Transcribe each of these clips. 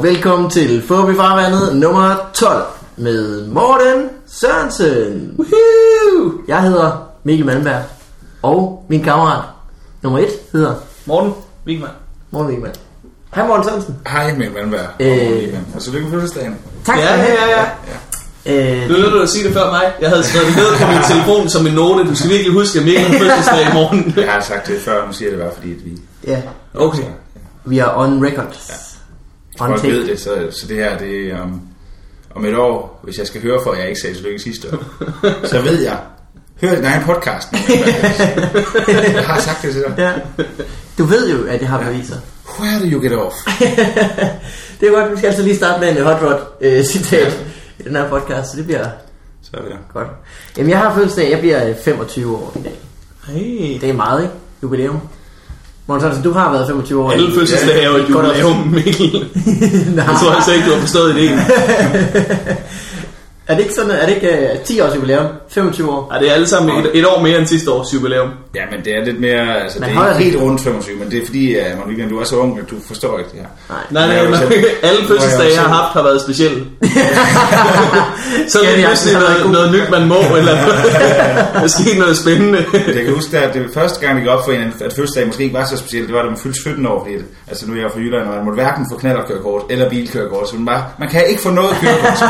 og velkommen til Fobi Farvandet nummer 12 med Morten Sørensen. Woohoo! Jeg hedder Mikkel Malmberg, og min kammerat nummer 1 hedder Morten Wigman. Morten Wigman. Hej Morten Sørensen. Hej Mikkel Malmberg. Øh. Og så lykke med fødselsdagen. Tak Ja, ja, ja, ja. Øh, Du til at sige det før mig. Jeg havde skrevet det ned på min telefon som en note. Du skal virkelig huske, at Mikkel har fødselsdag i morgen. Jeg har sagt det før, nu siger jeg det bare fordi, at vi... ja, Okay. vi er on record. On Folk ved det, så, så det her, det er om, om et år, hvis jeg skal høre for, at jeg ikke sagde tillykke sidste år, så ved jeg, hør din egen podcast. Jeg har sagt det til dig. Ja. Du ved jo, at jeg har beviser. Where do you get off? Det er godt, vi skal altså lige starte med en hot rod øh, citat i den her podcast, så det bliver Så er vi der. godt. Jamen jeg har fødselsdag, jeg bliver øh, 25 år i dag. Hey. Det er meget, ikke? Jubilæum. Morten Sørensen, du har været 25 år. Alle fødselsdage er jo et jubilæum, Mikkel. Jeg tror altså ikke, du har forstået ideen. Er det ikke sådan, er det ikke uh, 10 års jubilæum? 25 år? Ej, det er alle sammen et, et år mere end sidste års jubilæum. Ja, men det er lidt mere, altså Men det holder er det- ikke helt rundt 25, men det er fordi, at uh, Weekend, du er så ung, at du forstår ikke det her. Nej. Nej, nej, er nej. selv- Alle er fødselsdage, jeg har haft, har været specielle. så er Ja, det pludselig noget, noget nyt, man må, eller der er sket noget spændende. Jeg kan huske, at det første gang, vi gik op for en, at fødselsdag måske ikke var så specielt, det var, da man fyldte 17 år, fordi det, altså nu er jeg fra Jylland, og man måtte hverken få knallerkørekort eller bilkørekort, så man, bare, man kan ikke få noget kørekort som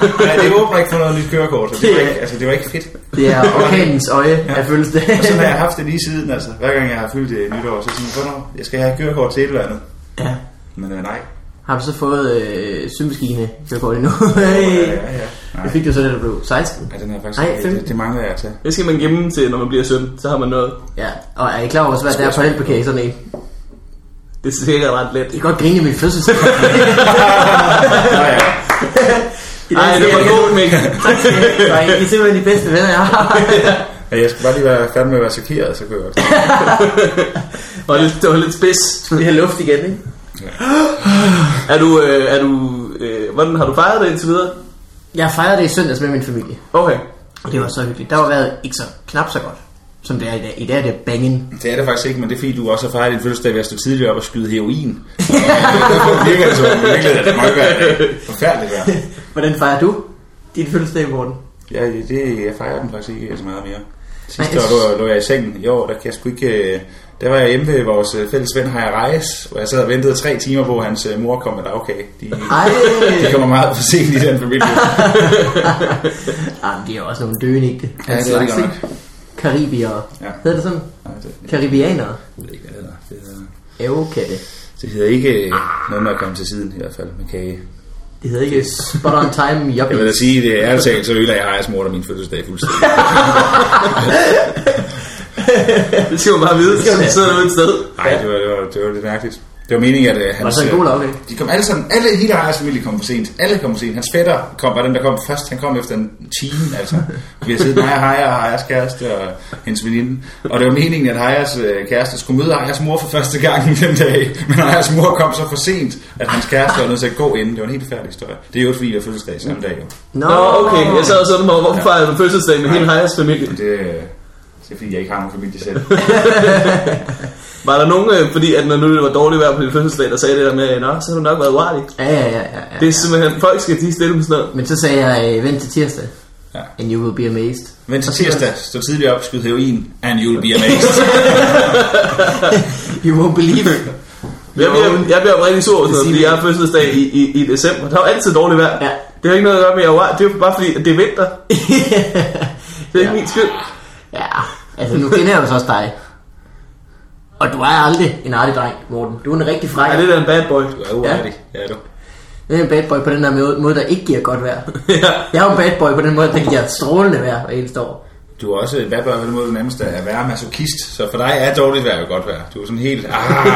17 ja, det åbner ikke for noget nyt kørekort, så det var ikke, altså, det var ikke fedt. Det er orkanens øje af fødselsdag. Og sådan har jeg haft det lige siden, altså hver gang jeg har fyldt det nytår, så er jeg sådan, hvornår, jeg skal have kørekort til et eller andet. ja. Men øh, nej. Har du så fået øh, symaskine kørekort endnu? Ja, hey. ja, ja. Nej. Det fik du så, da du blev 16. Ja, den er faktisk, Nej, det, det, det mangler jeg tage. Det skal man gemme til, når man bliver 17. Så har man noget. Ja, og er I klar over, hvad der er parallelparkering sådan en? Det er sikkert ret let. Jeg kan godt grine i min fødselsdag. Ja, ja. I Ej, det var god, Mikkel. Tak skal I have. I er simpelthen de bedste venner, jeg har. ja. Jeg skal bare lige være færdig med at være chokeret, så kan jeg godt. Og lidt, det var lidt spids. Vi har luft igen, ikke? Er du, øh, er du, øh, hvordan har du fejret det indtil videre? Jeg fejrede det i søndags med min familie. Okay. Og det var så hyggeligt. Der var været ikke så knap så godt, som det er i dag. I dag er det banging. Det er det faktisk ikke, men det er fordi, du også har fejret din fødselsdag ved at stå tidligere op og skyde heroin. Og, Derfor virker det så, men virkelig, det må ikke være forfærdeligt værd. Hvordan fejrer du din fødselsdag, Morten? Ja, det, jeg fejrer den faktisk ikke så meget mere. Sidste Nej, år lå, lå jeg i sengen. I år, der kan jeg sgu ikke... øh, Der var jeg hjemme ved vores øh, fælles ven Heja Reis, hvor jeg sad og ventede tre timer på, at hans øh, mor kom med dagkage. De, de kommer meget for sent i den familie. ah, men det er jo også nogle døende Ja, det er det godt nok. Karibiere. Ja. Hedder det sådan? Nej, det, Karibianere. jeg ved ikke, hvad det hedder. Det hedder, Ævkatte. det hedder ikke noget med at komme til siden, i hvert fald, med kage. Det hedder ikke spot on time Jeg vil da sige, det er ærligt talt, så ødelægger jeg Hejas mor, der min fødselsdag fuldstændig. Det skal man bare vide. skal man- Så sidder du et sted. Nej, det var, det, var, det var lidt mærkeligt. Det var meningen, at uh, hans... Var det så en god øh, De kom alle sammen, alle hele Ejers familie kom for sent. Alle kom for sent. Hans fætter kom, var den, der kom først. Han kom efter en time, altså. Vi har siddet og Heja og Hejas kæreste og hendes veninde. Og det var meningen, at Hejas øh, kæreste skulle møde Hejas mor for første gang den dag. Men Hejas mor kom så for sent, at hans kæreste var nødt til at gå inden. Det var en helt færdig historie. Det er jo fordi, jeg har fødselsdag samme dag. Jo. Nå, Nå, okay. Jeg sad sådan på, hvorfor fejrer du fødselsdag med hele Hejas familie? Det, øh, det er fordi, jeg ikke har nogen familie selv. Var der nogen, øh, fordi at når nu det var dårligt vejr på din fødselsdag, der sagde det der med, Nå, så har du nok været uartig. Ja, ja, ja, ja, ja. Det er simpelthen, folk skal de stille med sådan noget. Men så sagde jeg, øh, vent til tirsdag. Ja. And you will be amazed. Men til tirsdag, stå tidligere op, skyd heroin, and you'll be amazed. You won't believe it. Jeg bliver, jeg bliver rigtig sur, sådan fordi jeg har fødselsdag i, i, i december. Der er jo altid dårligt vejr. Ja. Det har ikke noget at gøre med, at jeg er uartig. Det er jo bare fordi, at det er vinter. Det er ikke Ja. min skyld. Ja, altså nu kender jeg jo så også dig. Og du er aldrig en artig dreng, Morten. Du er en rigtig fræk. Ja, det er en bad boy. Du er uartig. Ja, du. Det er en bad boy på den der måde, der ikke giver godt vejr. ja. Jeg er jo en bad boy på den måde, der giver strålende vejr hver eneste år. Du er også et hvad på den måde nærmest at være masochist, så for dig er dårligt vejr jo godt vejr. Du er sådan helt, ah,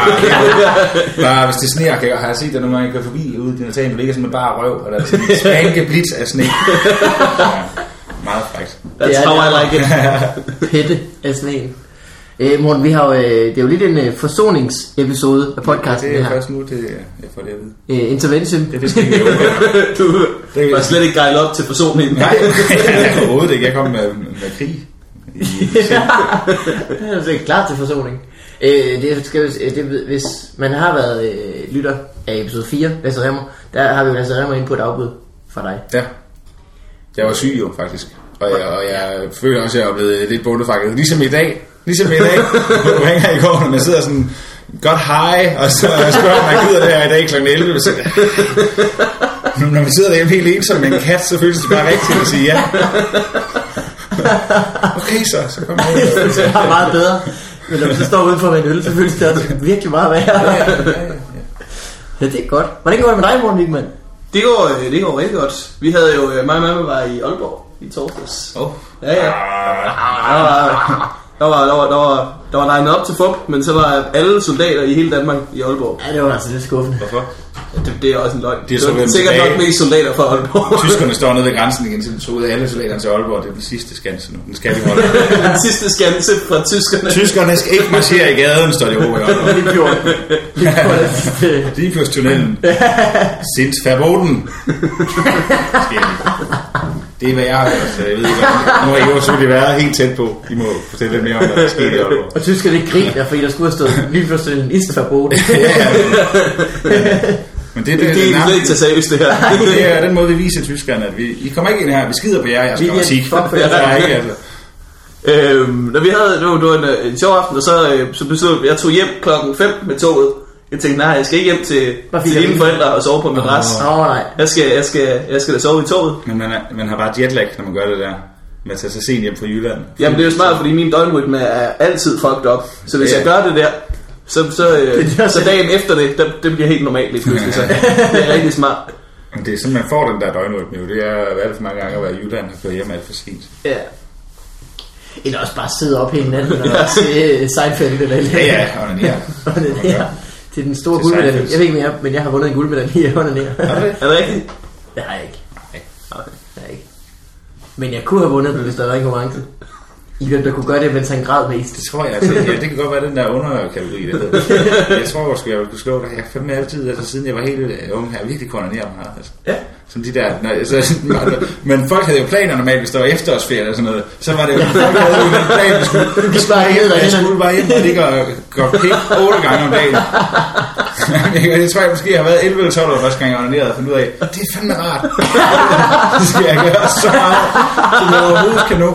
bare hvis det sneer, kan jeg, har jeg set dig nogle gange køre forbi ude i din altan, du ligger sådan med bare røv, og der er sådan en spanke blitz af sne. Ja, meget frækt. That's Det er how I det. like it. Pette af sneen. Øh, Morten, vi har jo, øh, det er jo lidt en øh, forsoningsepisode af podcasten, det det er først nu, det, jeg får det at vide. Øh, intervention. Det vidste jeg ikke, Du Det- var slet ikke gejlet op til forsoningen. Nej, overhovedet ikke. Jeg kom med, med krig. I, i Jeg er sikkert klar til forsoning. Øh, det skal, øh, det, hvis man har været øh, lytter af episode 4, Lasse Remmer, der har vi jo Lasse Remmer ind på et afbud fra dig. Ja. Jeg var syg jo, faktisk. Og jeg, og jeg føler også, at jeg er blevet lidt bundefakket. Ligesom i dag. Ligesom i dag. Du hænger i går, når man sidder sådan godt high, og så spørger man, gider det her i dag kl. 11. Så, Nu, når man sidder derhjemme helt ensom med en kat, så føles det bare rigtigt at sige ja. Okay så, så kom jeg ud. Det er meget bedre. Men når man så står udenfor med en øl, så føles det også virkelig meget værre. Ja, ja, ja. Ja, det er godt. Hvordan går det med dig, Morten Wigman? Det går, øh, det går rigtig godt. Vi havde jo, øh, mig og mamma var i Aalborg i torsdags. Oh. Ja, ja. Der var, der var, der var, der var, der var legnet op til fup, men så var alle soldater i hele Danmark i Aalborg. Ja, det var altså lidt skuffende. Hvorfor? Det, det er også en løgn. De er det så var vendt sikkert tilbage. nok mest soldater fra Aalborg. Tyskerne står nede ved grænsen igen, så de tog ud af alle soldaterne til Aalborg. Det er den sidste skanse nu. Den skal vi holde. Den sidste skanse fra tyskerne. Tyskerne skal ikke marchere i gaden, står de over i Aalborg. Det det. det sidste- Limfjordstunnelen. Sint verboten. Det er hvad jeg har hørt, så jeg ved ikke, nu har I jo selvfølgelig været helt tæt på. I må fortælle lidt mere om, hvad der skete i Aalborg. Og tyskerne griner, fordi der skulle have stået lige pludselig en istfabot. Ja, ja. Men det, er Det, det, det, det det, er ikke til seriøst, det her. det er den måde, vi viser tyskerne, at vi, I kommer ikke ind her, vi skider på jer, jeg skal Vi er for jer. Er ikke, altså. Øhm, når vi havde, det var, det var en, øh, en sjov aften, og så, øh, så besluttede vi, jeg tog hjem klokken 5 med toget. Jeg tænkte, nej, jeg skal ikke hjem til, til jeg dine forældre og sove på en madras. Åh, oh, nej. Jeg skal, jeg, skal, jeg skal da sove i toget. Men man, er, man har bare jetlag, når man gør det der. Med at tage sig sent hjem fra Jylland. Jamen det er jo smart, fordi min døgnrytme er altid fucked up. Så hvis Ja. jeg gør det der, så, så, øh, Det er så dagen efter det, der, det bliver helt normalt lige pludselig. Så det er rigtig smart. Det er sådan, man får den der døgnrytme. jo. Det er alt for mange gange at være i Jylland og køre hjem alt for sent. Ja. Eller også bare sidde op hele natten og se øh, Seinfeld eller eller Ja, ja, og ja. Og det der. Det er den store guldmedalje. Jeg ved ikke, men jeg, men jeg har vundet en guldmedalje i hånden Er det det? Er det rigtigt? Det har jeg ikke. Nej. Okay. Det har jeg ikke. Men jeg kunne have vundet den, hvis der var en konkurrence. I hvem der kunne gøre det, mens han græd mest. Det tror jeg, altså, ja, det kan godt være den der underkategori, det hedder. Jeg tror også, jeg kunne slå det. Jeg har fandme altid, altså siden jeg var helt øh, ung, har jeg virkelig koordineret meget. Altså. Ja. Som de der, når, altså, men folk havde jo planer normalt, hvis der var efterårsferie eller sådan noget. Så var det jo, folk havde jo den plan, vi skulle, vi skulle bare hjem, jeg skulle bare hjem og ligge og gå pik otte gange om dagen. Jeg, jeg tror, jeg måske har været 11 eller 12 år første gang, jeg onanerede og fandt ud af, det er fandme rart. det skal jeg gøre så meget, som jeg overhovedet kan nå.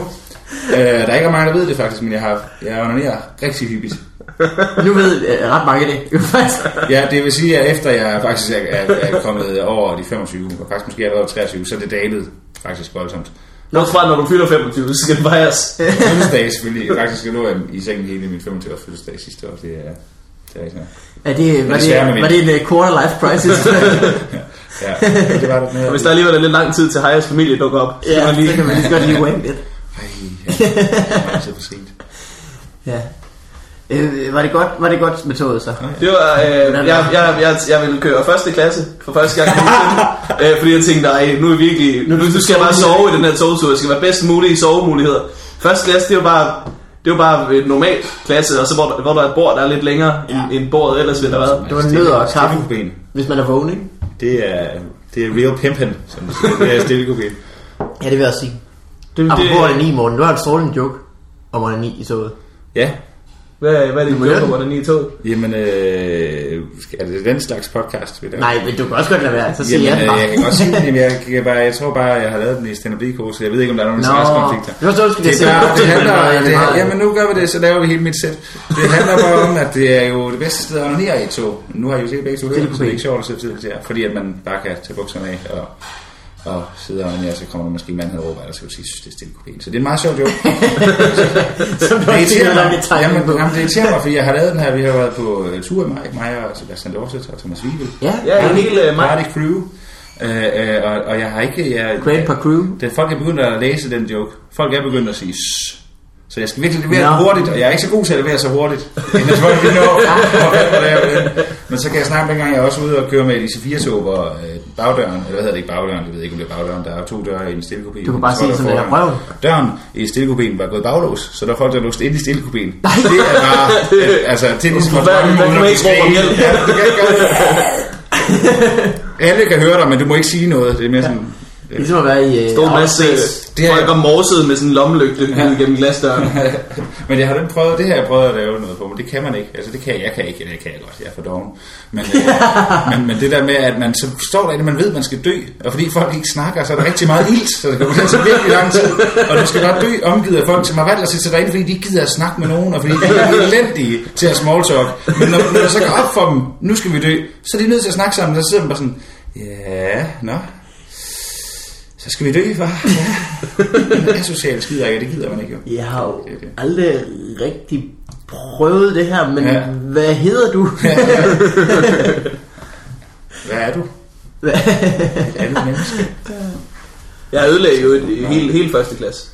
Øh, der er ikke mange, der ved det faktisk, men jeg har jeg onanerer rigtig hyppigt. Nu ved øh, ret mange det. Ja, det vil sige, at efter jeg faktisk er, er, er kommet over de 25, og faktisk måske allerede 23, så er det dalet faktisk voldsomt. Nå, fra når du fylder 25, så skal det fejres. Fødselsdag selvfølgelig. Faktisk lå jeg i sengen hele min 25 års fødselsdag sidste år. Det er, det er ikke sådan. Er det, var, desværre med det, var det en uh, quarter life crisis? Ja, det var det. Og hvis der alligevel er lidt lang tid til Hayas familie dukker op, så ja, kan man lige... så kan man lige så godt lige wang lidt. Ej, ja, det var altid for sent. Ja. Øh, var, det godt, var det godt med toget så? Det var, øh, jeg, jeg, jeg, jeg ville køre første klasse for første gang nogensinde, øh, fordi jeg tænkte, nej, nu er jeg virkelig, nu, nu skal jeg bare sove i den her togtur, jeg skal være bedst mulige sovemuligheder. Første klasse, det var bare, det var bare et normalt klasse, og så hvor, der- hvor der er et bord, der er lidt længere ja. end, end bordet ellers ville have været. Det var nødder og kaffe. Hvis man er vågen, ikke? Det er, det er real pimpin, som. Det er stillekuben. Ja, det vil jeg sige. Det, Apropos det, onani, Morten. Du har en strålende joke om onani i toget. Ja, hvad, hvad er det, du det. hvor den i toget? jamen, øh, skal- er det den slags podcast, vi laver? Nej, men du kan også godt lade være. Så siger Jamen, jeg øh, bare. jeg kan godt sige, jamen, jeg, jeg, bare, jeg tror bare, jeg har lavet den i stand up så jeg ved ikke, om der er nogen interessekonflikter. det var så, du skulle Det, er bare, det handler, det, det, det, jamen nu gør vi det, så laver vi hele mit sæt. Det handler bare om, at det er jo det bedste sted at onanere i tog. Nu har I jo sikkert begge to det, så det er ikke sjovt at sidde det her, fordi at man bare kan tage bukserne af og, og sidde og onanere, så kommer der måske en mand her over, der skal sige, synes, det er stille kokain. Så det er en meget sjov joke. du Det irriterer er mig, jamen, jamen, det irriterer mig, fordi jeg har lavet den her, vi har været på øh, tur med mig, mig og Sebastian Dorset og Thomas Wiegel. Ja, Ja, en hel uh, mig. Party crew. Øh, øh, og, og jeg har ikke... Jeg, Grandpa Crew. det, folk er begyndt at læse den joke. Folk er begyndt at sige Shh. Så jeg skal virkelig levere Nå. no. hurtigt, og jeg er ikke så god til at levere så hurtigt. Inden folk jeg vil. Men så kan jeg snakke dengang, jeg er også ude og køre med et IC4-tog, hvor øh, bagdøren, eller hvad hedder det ikke bagdøren, jeg ved ikke om det er bagdøren, der er to døre i en stillekopé. Du kan bare sige, som det er røven. Døren i stillekopéen var gået baglås, så der er folk, der er låst ind i stillekopéen. Det er bare, altså, det er ligesom at Forfærdeligt, drømme der kan uden man at ikke råbe om skrige. hjælp. Ja, du kan ikke gøre det. Alle kan høre dig, men du må ikke sige noget. Det er mere sådan, Ligesom at være i... Uh, Stor masse Det er- folk og morsede med sådan en lommelygte ja. gennem glasdøren. men jeg har den prøvet, det har jeg prøvet at lave noget på, men det kan man ikke. Altså det kan jeg, jeg kan ikke, det kan jeg godt, jeg er for doven. Men, øh, men, men det der med, at man så står derinde, man ved, at man skal dø, og fordi folk ikke snakker, så er der rigtig meget ilt, så det kan tage så virkelig lang tid. Og du skal bare dø omgivet af folk, som har valgt at sætte sig derinde, fordi de ikke gider at snakke med nogen, og fordi de er elendige til at small talk. Men når, når det så går op for dem, nu skal vi dø, så er de nødt til at snakke sammen, så sidder man bare sådan, ja, nå, så skal vi dø, far. Ja. Asociale skider ikke, det gider man ikke jo. Jeg har jo Det er det. aldrig rigtig prøvet det her, men Ja. hvad hedder du? Hvad er du? Hvad- Et andet menneske. Jeg ødelagde jo et, hele, hele første klasse.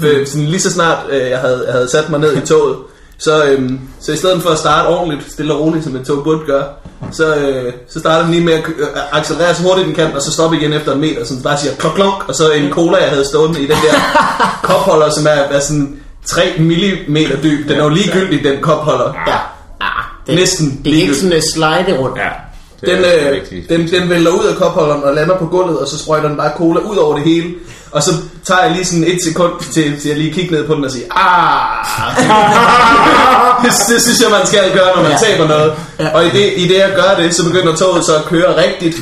For sådan, lige så snart øh, jeg, havde, jeg havde sat mig ned i toget, så, øhm, så i stedet for at starte ordentligt, stille og roligt, som et tog burde gøre, så, øh, så starter den lige med at kø- øh, accelerere så hurtigt den kan, og så stoppe igen efter en meter, så den bare siger klok klok, og så en cola, jeg havde stående i den der kopholder, som er, er sådan 3 mm dyb. Den er jo ligegyldig, den kopholder. Ja. Ah, det, Næsten Det er ikke sådan et slide rundt. Ja. Den, øh, den, den vælter ud af kopholderen og lander på gulvet, og så sprøjter den bare cola ud over det hele. Og så tager jeg lige sådan et sekund til, til at lige kigge ned på den og sige, ah! det, det, synes jeg, man skal gøre, når man Ja. taber noget. Og i det, i det, jeg gør det, så begynder toget så at køre rigtigt.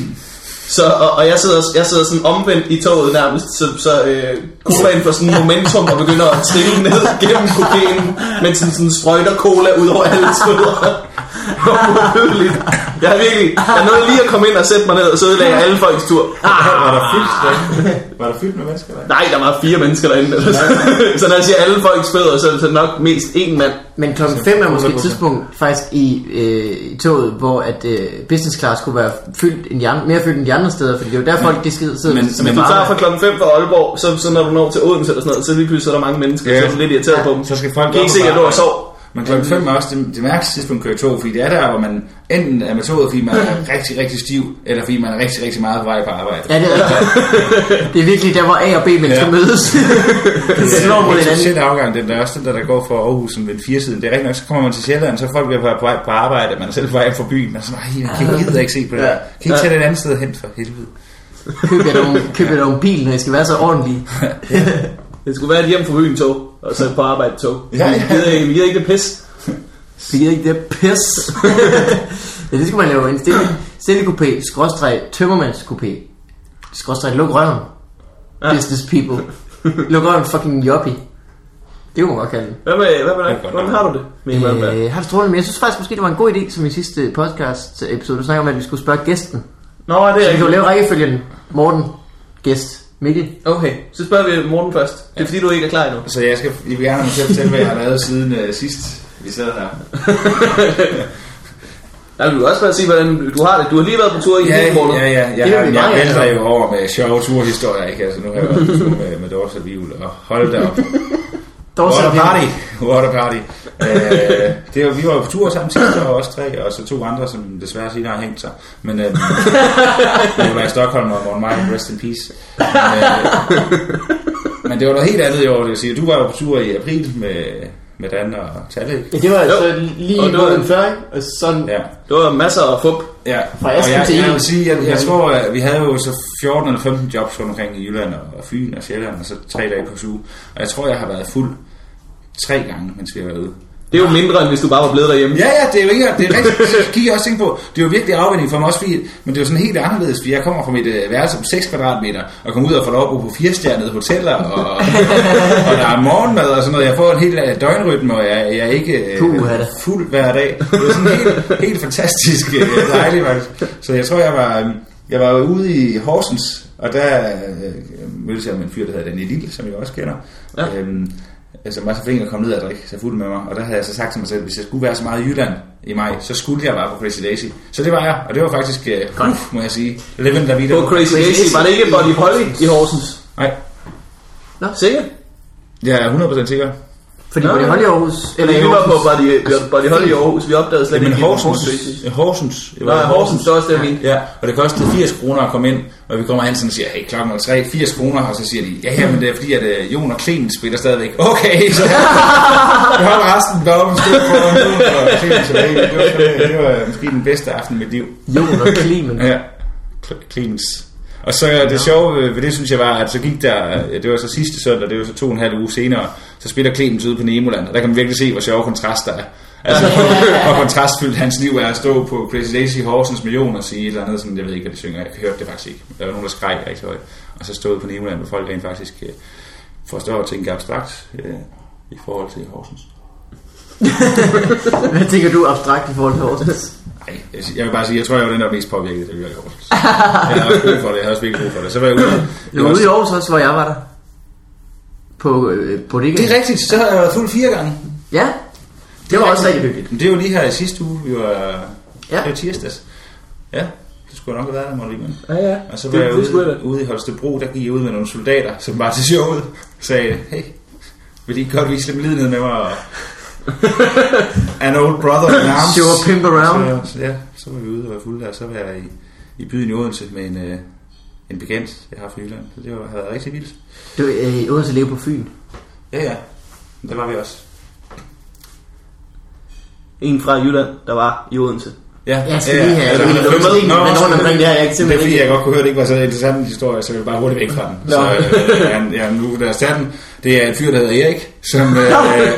Så, og, og jeg, sidder, jeg sidder sådan omvendt i toget nærmest, så, så øh, colaen får sådan momentum og begynder at trille ned gennem kokainen, mens den sådan sprøjter cola ud over alle skuldre. Jeg har virkelig, jeg nåede lige at komme ind og sætte mig ned, og så ødelagde jeg alle folks tur. Var der fyldt derinde? Var der fyldt med mennesker der? Nej, der var fire mennesker derinde. Eller sådan. så når jeg siger alle folks fødder, så er det så nok mest én mand. Men klokken 5 er måske et tidspunkt faktisk i, øh, i toget, hvor at øh, business class kunne være fyldt end de andre, mere fyldt end de andre steder, fordi det er jo der folk de skal sidde men- som Hvis du tager fra klokken 5 fra Aalborg, så, så når du når til Odense eller sådan noget, så lige pludselig er der mange mennesker, Ja. så er du lidt irriteret Ja. på dem. Så skal folk ikke og at du har sov. Men klokken 5 er også det, det mærkeligste tidspunkt at køre i tog, fordi det er der, hvor man enten er med toget, fordi man er rigtig, rigtig stiv, eller fordi man er rigtig, rigtig meget på vej på arbejde. Ja, det er. Det er virkelig der, hvor A og B mennesker Ja. mødes. Det slår mod Det er hinanden. specielt afgang, den der også den der, der går fra Aarhus som ved firesiden. Det er rigtigt nok, så kommer man til Sjælland, så er folk bliver på vej på arbejde, man er selv på vej fra byen, man er sådan, nej, jeg kan gider ikke se på det der. Kan I ikke tage det et andet sted hen for helvede? Køb jer nogle, køb jer nogle bil, når I skal være så ordentlige. Det skulle være et hjem fra byen tog, og så på arbejde tog. Ja, ja. Vi gider ikke, vi gider ikke det pis. Vi gider ikke det pis. ja, det skulle man lave en stille, stille coupé, skråstreg, tømmermandskopé. Skråstreg, luk røven. Ja. Business people. Luk røven fucking joppy. Det kunne man godt kalde det. Hvad med, hvad med dig? Hvordan har du det, Malmberg? Øh, har du strålende, men jeg synes faktisk måske, det var en god idé, som i sidste podcast episode, du snakker om, at vi skulle spørge gæsten. Nå, det Så er vi kan jo lave rækkefølgen. Morten, gæst, Mikkel. Okay, så spørger vi Morten først. Det er fordi, du ikke er klar endnu. Så jeg, skal, jeg vil gerne have mig til at fortælle, hvad jeg har lavet siden uh, sidst, vi sad her. Jeg vil også bare sige, hvordan du har det. Du har lige været på tur i Ja, en hel måned. ja, ja. Jeg, vil jeg, vi jeg vælter jo over med sjove turhistorier, ikke? Altså, nu har jeg været på tur med, med Dorsa Vivl, og hold da op. Dorsa party. What a party. Øh, det var, vi var jo på tur sammen sidste år, også tre, og så to andre, som desværre siger, har hængt sig. Men øh, det var i Stockholm og Morten Mark, rest in peace. Men, øh, men det var noget helt andet i år, det vil sige. Du var jo på tur i april med, med Dan og Talle? Ja, det var Jo. altså lige Og det var- før, ikke? Og sådan, Ja. Det var masser af fup. Ja, Fra og Asken jeg, til jeg vil sige, jeg, jeg tror, at vi havde jo så 14 eller 15 jobs rundt omkring i Jylland og Fyn og Sjælland, og så tre dage på suge. Og jeg tror, jeg har været fuld tre gange, mens vi har været ude. Det er jo mindre, end hvis du bare var blevet derhjemme. Ja, ja, det er jo ikke, det er rigtigt, så gik jeg også tænke på, det er jo virkelig afvending for mig også, fordi, men det er jo sådan helt anderledes, fordi jeg kommer fra mit uh, værelse på 6 kvadratmeter, og kommer ud og får lov at bo på firestjernede hoteller, og, og der er morgenmad og sådan noget, jeg får en helt uh, døgnrytme, og jeg, jeg er ikke uh, da. fuld hver dag. Det er sådan helt, helt fantastisk uh, dejligt, faktisk. Så jeg tror, jeg var, um, jeg var ude i Horsens, og der uh, mødtes jeg med en fyr, der hedder Danny Lille, som jeg også kender. Ja. Øhm, som var så flink at komme ned og drikke sig fuld med mig. Og der havde jeg så sagt til mig selv, hvis jeg skulle være så meget i Jylland i maj, så skulle jeg være på Crazy Daisy. Så det var jeg, og det var faktisk, uh, uh, må jeg sige, Living La Vida. På Crazy Daisy var det ikke Body Holly i Horsens. Nej, Sikkert? jeg er 100% sikker. Fordi det hold i Aarhus? Eller i vi var på vi på Body Holly i Aarhus. Vi opdagede slet Men ikke, vi Crazy. Horsens, Horsens. Nej, Horsens, det var også det, jeg mente. Ja, og det kostede 80 kroner at komme ind, og vi kommer hen sådan og siger, hey, klokken er 3, 80 kroner, og så siger de, ja, ja, men det er fordi, at uh, Jon og Clemens spiller stadigvæk. Okay, så jeg holder resten Jon og Clemens. og Det var, det var måske den bedste aften i mit liv. Jon og Clemen. Ja, Cl- Clemens. Og så det sjove ved det, synes jeg var, at så gik der, det var så sidste søndag, det var så to og en halv uge senere, så spiller Clemens ude på Nemoland, og der kan man virkelig se, hvor sjove kontraster er. Altså, hvor, kontrastfyldt hans liv er at stå på Crazy Daisy Horsens Million og sige et eller andet, sådan, jeg ved ikke, hvad de synger, jeg hørte det faktisk ikke. Der var nogen, der skreg rigtig højt. Og så stod på Nemoland, hvor folk rent faktisk øh, forstår at tænke abstrakt øh, i forhold til Horsens. Hvad tænker du abstrakt i forhold til Horsens? Nej, jeg, jeg vil bare sige, jeg tror, jeg var den, der mest påvirket, da vi var i Horsens. Jeg har også brug for det, jeg har også virkelig brug for det. Så var jeg ude. Du var ude i Aarhus også, hvor jeg var der. På, øh, på det Det er rigtigt, så har jeg været fuld fire gange. Ja, det var også rigtig hyggeligt. Men det var lige her i sidste uge, vi var Ja. ja. tirsdags. Ja, det skulle nok have været der, Molvingen. Ja, ja. Og så var jeg ude, ude i Holstebro, der gik jeg ud med nogle soldater, som var til showet, sagde, hey, vil I ikke godt vise lidt lidenhed med mig? Og An old brother in arms. Show a pimp around. Så, så, ja, så var vi ude og var fulde der, så var jeg i, i byen i Odense med en, øh, en bekendt, jeg har fra Jylland. Så det var, havde været rigtig vildt. Du er øh, Odense leve på Fyn. Ja, ja. Der var vi også. En fra Jylland, der var i Odense. Ja, Jeg skal lige have ja, ja, ja, ja, ja, ja, Nå, men rundt omkring det her, jeg ikke Det er fordi, jeg godt kunne høre, det ikke var så interessant en historie, så jeg vil bare hurtigt væk fra den. Nå. Så øh, ja, ja, nu os tage den. Det er en fyr, der hedder Erik, som... Øh,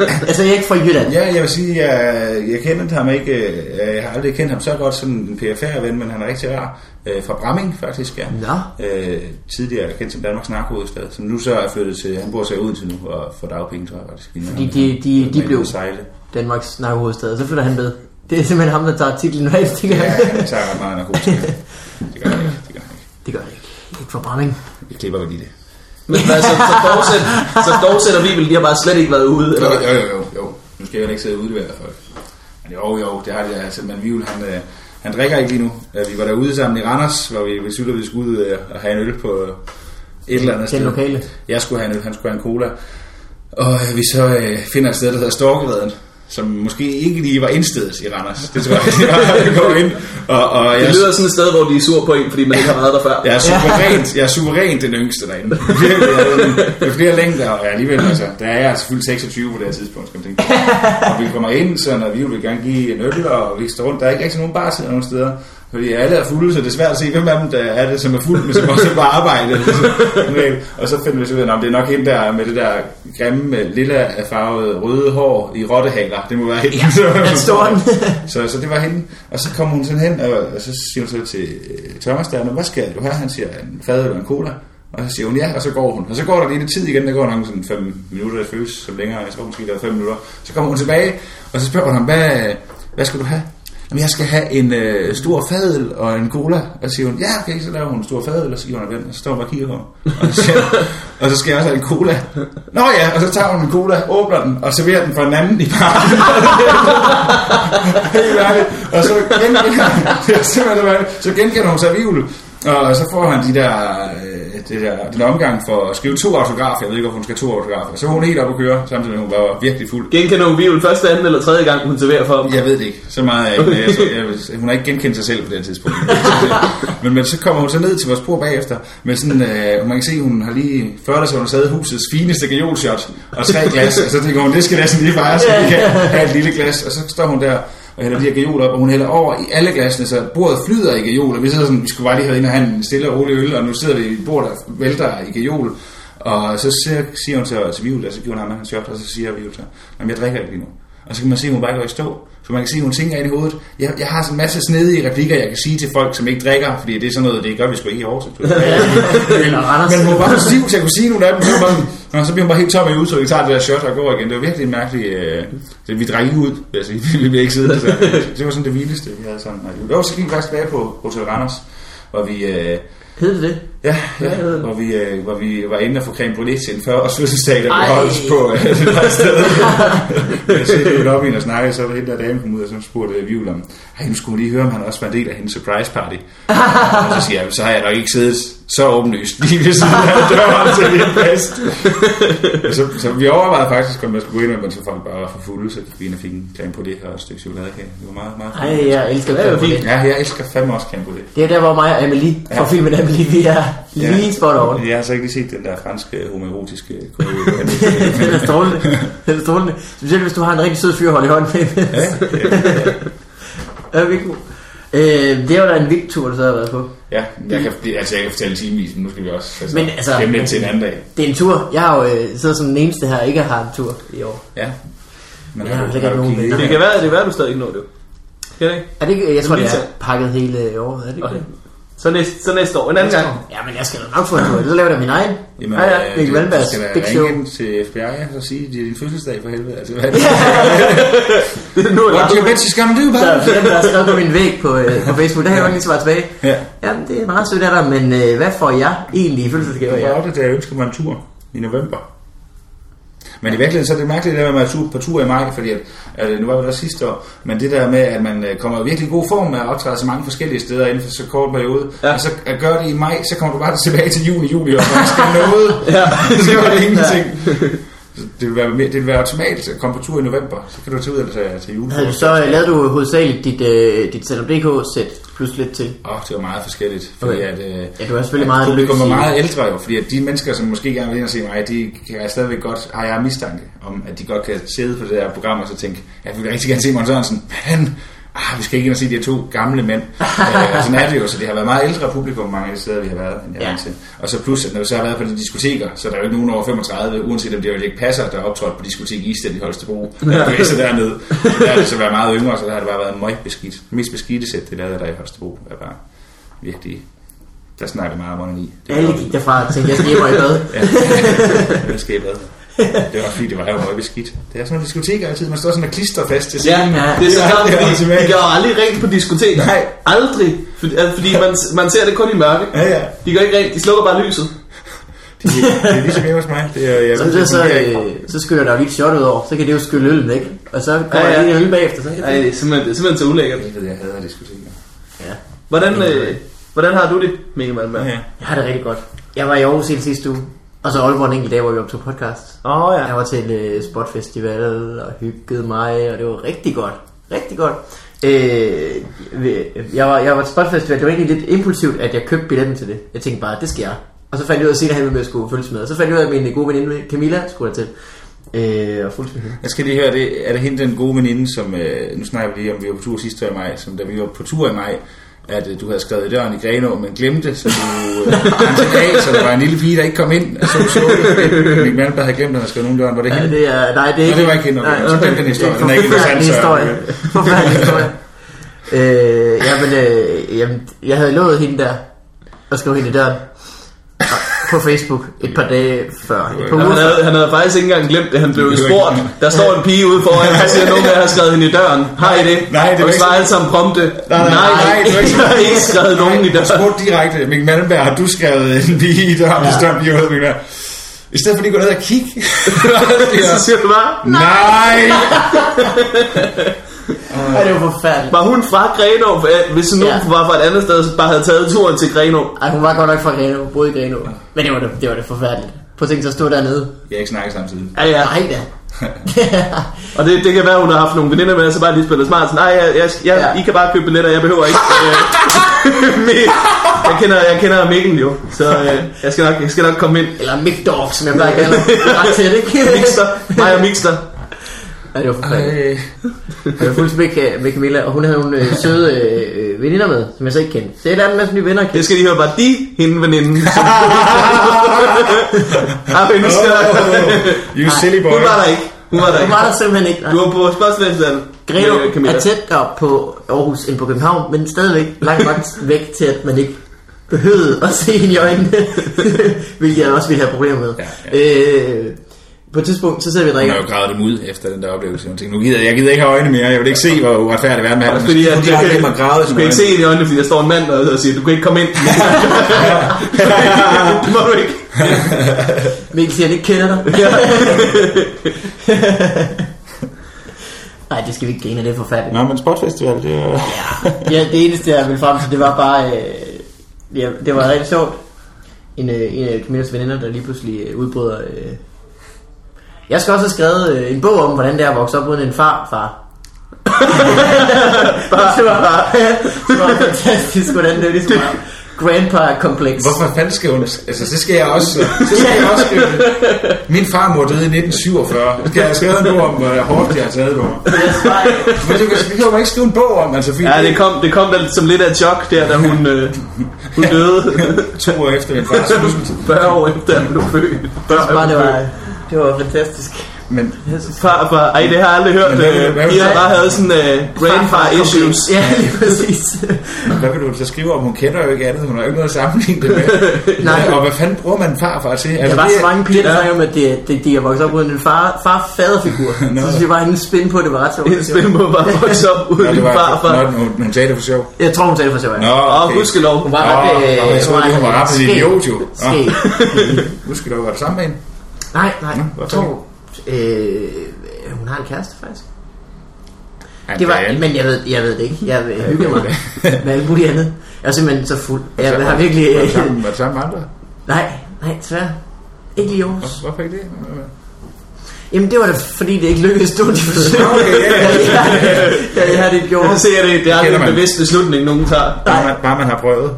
Altså, jeg er ikke fra Jylland. ja, jeg vil sige, jeg, jeg kender ham ikke... øh, Jeg har aldrig kendt ham så godt som en PFR-ven, men han er rigtig rar. Øh, fra Bramming, faktisk, ja. Nå. Øh, tidligere kendt som Danmarks narkohovedstad, som nu så er flyttet til... Han bor så ud til nu og får dagpenge, tror jeg faktisk. Fordi de, de, de blev Sejle. Danmarks narkohovedstad, så flytter han med. Det er simpelthen ham, der tager titlen nu, tænker Ja, jeg. han tager ret meget narkotika. Det gør han ikke. Det gør han ikke. Det gør det ikke. Ikke for Bramming. Vi klipper vel lige det. Men altså, så, fortsæt, så fortsætter vi vel, de har bare slet ikke været ude. Jo, Eller? jo, jo, jo, jo. Nu skal jeg ikke sidde og udlevere folk. Men jo, jo, det har de altså. Men Vivl, han, øh, han drikker ikke lige nu. Øh, Vi var derude sammen i Randers, hvor vi besluttede, at vi skulle ud øh, og have en øl på et eller andet Den lokale. Jeg skulle have en øl, han skulle have en cola. Og vi så øh, finder et sted, der hedder Storkereden, som måske ikke lige var indstedet i Randers. Det tror jeg, det var, går ind. Og, og jeg, Det lyder sådan et sted, hvor de er sur på en, fordi man ikke har været der før. jeg er suverænt, jeg er suverænt den yngste derinde. Jeg er- Det er flere længder, og alligevel, altså, der er jeg selvfølgelig 26 på det her tidspunkt, skal man tænke. Og vi kommer ind, så når vi vil gerne give en øl, og vi står rundt, der er ikke rigtig nogen bar nogen steder. Fordi alle er fulde, så det er svært at se, hvem af dem der er det, som er fuld, men som også er på arbejde. og så finder vi så ud af, at det er nok hende der med det der grimme, lilla farvede røde hår i rottehaler. Det må være hende. Ja. Så, så det var hende. Og så kom hun sådan hen, og, og så siger hun så til øh, Thomas der, "Nå, hvad skal du have? Han siger, en fadøl og en cola. Og så siger hun ja, og så går hun. Og så går der lige lidt tid igen, der går nok sådan 5 minutter, det føles som længere, jeg tror måske der er 5 minutter. Så kommer hun tilbage, og så spørger hun ham, hvad, hvad skal du have? Jamen, jeg skal have en øh, stor fadøl og en cola. Og så siger hun, ja, okay, så laver hun en stor fadøl, og så siger hun den, og så står hun og kigger på. Og så, siger, og så skal jeg også have en cola. Nå ja, og så tager hun en cola, åbner den, og serverer den for en anden i parken. Helt ærligt. Og så genkender, det er simpelthen så så genkender hun servivel, og så får han de der, øh, det der, den omgang for at skrive to autografer. Jeg ved ikke, hvorfor hun skal to autografer. Så er hun helt oppe at køre, samtidig med, at hun var virkelig fuld. Genkender hun Vivl første, anden eller tredje gang, hun serverer for dem. Jeg ved det ikke. Så meget er jeg ikke. Jeg, hun har ikke genkendt sig selv på det tidspunkt. men, men så kommer hun så ned til vores bord bagefter. Med sådan, øh, man kan se, hun har lige før sig, hun har taget husets fineste gajolshot og tre glas. og så tænker hun, det skal næsten lige fejre, så vi kan have et lille glas. Og så står hun der og hælder de her gajoler op, og hun hælder over i alle glasene, så bordet flyder i gajoler. Vi sidder sådan, vi skulle bare lige have ind og have en stille og rolig øl, og nu sidder vi i et bord, der vælter i gajol. Og så siger, siger hun til, til Vivl, og så giver hun ham en shot, og så siger Vivl så, jamen jeg drikker ikke lige nu. Og så kan man se, at hun bare går i stå. Så man kan at hun tænker ind i hovedet. Jeg, jeg har sådan en masse snedige replikker, jeg kan sige til folk, som ikke drikker, fordi det er sådan noget, det gør vi sgu ikke i. Eller Randers. Men hun var bare så stiv, så jeg kunne sige nogle af dem. Så, og så bliver hun bare helt tom i udtryk, jeg tager det der shot og går igen. Det var virkelig en mærkelig... Øh, det, vi drak ikke ud, vil jeg sige. Vi ville ikke sidde. Så, det var sådan det vildeste, vi havde sådan. Jo, så gik vi faktisk tilbage på Hotel Randers, hvor vi... Øh, Hed det det? Ja, ja hvor, vi, øh, hvor vi var inde og få creme brûlée til en 40 års fødselsdag, der blev holdt på øh, det der sted. jeg sidder i lobbyen og snakkede, så var hende der dame kom ud, og så spurgte øh, Vivl om, ej, nu skulle lige høre, om han også var en del af hendes surprise party. og så siger jeg, så har jeg nok ikke siddet så åbenlyst lige ved siden af døren til min fest. så, så, vi overvejede faktisk, om jeg skulle gå ind, men så folk bare var for fulde, så vi ind fik en creme brûlée og et stykke chokoladekage. Det var meget, meget Ej, jeg elsker Det er creme fint. brûlée. Ja, jeg elsker fandme også creme brûlée. Det er der, hvor mig og Amelie fra Ja. filmen Amelie, vi er lige spot on. Jeg har så ikke lige set den der franske homoerotiske komedie. den er strålende. Den er strålende. Specielt hvis du har en rigtig sød fyr at holde i hånden med. ja, ja. Ja, virkelig god. Øh, det var da en vild tur, du så har været på. Ja, jeg kan, altså jeg kan fortælle timevis, men nu skal vi også altså, Men altså- gemme lidt til en anden dag. Det er en tur. Jeg har jo øh, siddet som den eneste her, ikke har en tur i år. Ja. Men Jeg har sikkert du nogen venner. Det kan være, det kan være, du stadig ikke når det. Kan det ikke? Er det ikke, jeg tror, det er pakket hele året. Er det ikke Okay. det? Så næste, så næste år. En anden gang. Ja, men jeg skal da nok få en tur. Så laver jeg min egen. Jamen, ja, ja. øh, Mikkel Malmbergs Du skal Big da Show. ringe ind til FBI og så sige, at det er din fødselsdag for helvede. Altså, hvad er det? nu er What det you bitches gonna do, Så man? for dem, der har skrevet på min væg på, øh, på Facebook, der har jeg jo ikke lige svaret tilbage. Ja. Jamen, det er meget sødt af dig, men øh, hvad får jeg egentlig i fødselsdagsgave? Det Ja. var det, da jeg ønsker mig en tur i november. Men i virkeligheden så er det mærkeligt, det der med at være på tur i maj, fordi at, at nu var vi der sidste år, men det der med, at man øh, kommer i virkelig god form med at optræde så mange forskellige steder inden for så kort periode, Ja. ja. og så at gøre det i maj, så kommer du bare tilbage til juni, juli, og man skal noget, Ja, så gør det ingenting. Så Det vil, være, mere- det vil være optimalt at komme på tur i november, så kan du tage ud til, til jul. Havde du så øh, lavet du hovedsageligt dit, øh, dit Selvom.dk-sæt plus lidt til? Åh, oh, det var meget forskelligt, fordi Okay. at, øh, Ja, du er selvfølgelig meget Publikum er lykkelig. meget ældre jo, fordi at de mennesker, som måske gerne vil ind og se mig, de kan jeg stadigvæk godt, har jeg mistanke om, at de godt kan sidde på det der program og så tænke, jeg vil rigtig gerne se Måns Sørensen, men ah, vi skal ikke ind og se de her to gamle mænd. øh, og sådan er det jo, så det har været meget ældre publikum mange af de steder, vi har været, end jeg Ja. til. Og så plus, at når vi så har været på de diskoteker, så er der jo ikke nogen over 35, uanset om det jo ikke passer, der er optrådt på diskotek Isted i Holstebro. Ja. Er så dernede. Der er det så været meget yngre, så der har det bare været en møg beskidt. Det mest beskidte sæt, det lavede der i Holstebro, er bare virkelig der snakker meget om onani. Alle gik derfra og tænkte, jeg skal hjem og i bad. Ja, jeg skal i bad. Det var fordi, det var jo meget beskidt. Det er sådan nogle diskoteker altid. Man står sådan og klister fast til scenen. Ja. det er så klart, det fordi de gør aldrig rent på diskoteker. Nej. Aldrig. Fordi, altså, fordi man, man ser det kun i mørke. Ja, ja. De gør ikke rent, de slukker bare lyset. Det, det er ligesom hjemme hos mig. Det er, jeg Så, det så, ikke. øh, så skyller der jo lige shot ud over. Så kan det jo skylle øllen væk. Og så kommer Ja, ja, lige en øl bagefter. Så kan Ej, det er simpelthen, det simpelthen så ulækkert. Jeg ved, jeg hader diskoteker. Ja. Hvordan, øh, hvordan har du det, Mikkel Malmberg? Ja. Jeg har det rigtig godt. Jeg var i Aarhus hele sidste uge. Og så Aalborg en enkelt dag, hvor vi optog podcast. oh, ja. Jeg var til uh, Spot Festival og hyggede mig, og det var rigtig godt. Rigtig godt. Øh, jeg, var, jeg var til Spot Festival, det var egentlig lidt impulsivt, at jeg købte billetten til det. Jeg tænkte bare, det skal jeg. Og så fandt jeg ud af senere, at jeg skulle følges med. Og så fandt jeg ud af, at min gode veninde Camilla skulle til. Øh, og fulgte med hende. Jeg skal lige høre, det, er det hende den gode veninde, som, øh, nu snakker vi lige om, vi var på tur sidste år i maj, som da vi var på tur i maj, at øh, du havde skrevet i døren i Grenå, men glemte, så du øh, af, så der var en lille pige, der ikke kom ind, og så du så. Mikkel Malmberg havde glemt, at han skrevet nogen døren. Var det Ja, hende? det er, nej, det er Nå, ikke... det var ikke hende. Nej, Så glem den historie. Det Den er ikke interessant, historie. Forfærdelig historie. øh, jamen, øh, jamen, jeg havde lovet hende der at skrive hende i døren på Facebook et par dage før. Et par Ja, uger han, havde, han havde faktisk ikke engang glemt det, han blev spurgt. Der står en pige ude foran, og siger, nogen af jer har skrevet hende i døren. Har I det? Nej, det og var vi ikke sådan- alle sammen prompte. Nej, nej, nej, det var ikke jeg har ikke skrevet nogen i døren. spurgte direkte, Mikkel Malmberg, har du skrevet en pige i døren, der står en pige ude, Mikkel? I stedet for lige at gå ned og kigge. Så siger du bare, Nej! Ej, det var forfærdeligt. var hun fra Grenå? For, Hvis nogen Ja. var fra et andet sted, så bare havde taget turen til Grenå. Ej, hun var godt nok fra Greno, boede i Greno. Men det var det, det, var det forfærdeligt. Prøv at tænke at stå dernede. Jeg har ikke snakket samtidig. Ja, ja. Nej da. Og det, det kan være, hun har haft nogle veninder med, og så bare lige spillet smart. Nej, jeg, jeg, jeg, Ja. I kan bare købe billetter, jeg behøver ikke. Øh, jeg, kender, jeg kender Mikkel jo, så øh, jeg, skal nok, jeg skal nok komme ind. Eller Mick Dog, som jeg plejer at kalde ret tæt, ikke? Mixter. Mig og Mixter. Ja, det var forfærdeligt. Ej. Jeg var fuldstændig med, med Camilla, og hun havde nogle øh, søde øh, veninder med, som jeg så ikke kendte. Så jeg lærte en masse nye venner. Det skal de høre, bare de, hende veninden. Som... ah, nu skal You silly boy. Hun var der ikke. Hun var der Hun var der simpelthen ikke. nej. Du var på med Camilla. er tættere på Aarhus end på København, men stadigvæk langt nok væk til, at man ikke behøvede at se hende i øjnene, hvilket jeg også ville have problemer med. Ja, Øh, på et tidspunkt, så sidder vi og Hun drikker. har jo gravet dem ud efter den der oplevelse. Hun tænkte, nu gider jeg, jeg gider ikke have øjne mere. Jeg vil ikke se, hvor uretfærdigt verden er. Fordi, hun du, kan, ikke mig gravet du kan ikke se i øjnene, fordi der står en mand og og siger, du kan ikke komme ind. det må du ikke. Mikkel siger, at han ikke kender dig. Nej, det skal vi ikke grine af, det er forfærdeligt. Nå, men Sportfestival, det er... Ja, det eneste, jeg ville frem til, det var bare... Øh, ja, det var rigtig sjovt. En, øh, en af Camillas veninder, der lige pludselig øh, udbryder... Øh. Jeg skal også have skrevet øh, en bog om, hvordan det er at vokse op uden en far, far. det var bare... det var fantastisk, hvordan det ligesom var. grandpa-kompleks. Hvorfor fanden skal hun... Altså, det skal jeg også... Så skal jeg også skrive. Min farmor døde i 1947. Det skal jeg skrive noget om, hvor hårdt jeg har taget på. Men du kan, det kan jo ikke skrive en bog om, altså, Ja, det kom, det kom vel som lidt af chok der, da hun, øh, hun døde to år efter min fødsel. 40 år efter, hun blev født. Bare det var, det var fantastisk. Men Far, far, ej, det har jeg aldrig hørt. Men hvad Øh, hvad Pia har bare havde sådan uh, grandfar issues. Ja, lige præcis. hvad vil du så skrive om? Hun kender jo ikke andet. Hun har jo ikke noget at sammenligne det med. Nej. Og hvad fanden bruger man farfar til? Der Altså, var det så mange piger, der snakker om, at de, de, de er vokset op uden en far, far-faderfigur. Nå. Så synes jeg bare, at en spin på det var ret sjovt. En spil på bare vokse op uden det var, farfar. Nå, hun, hun sagde det for sjov. Jeg tror, hun sagde det for sjovt. ja. Nå, Åh, okay. gudskelov. Hun var ret... øh, jeg troede, hun var ret idiot, jo. Du, var det samme med hende? Nej, nej. Nå, Jeg tror, øh, hun har en kæreste, faktisk. Ja, Det var, men jeg ved, jeg ved det ikke. Jeg hygger mig med alt muligt andet. Jeg er simpelthen så fuld. Jeg har virkelig... Var det sammen, var det sammen med andre? Nej, nej, desværre. Ikke lige Aarhus. Hvor- Hvorfor ikke det? Jamen, det var da fordi, det ikke lykkedes studieforsøg. Okay, ja, ja. ja, jeg har det gjort. Jeg ser det, det er aldrig en bevidst beslutning, nogen tager. Bare man, bare man har prøvet.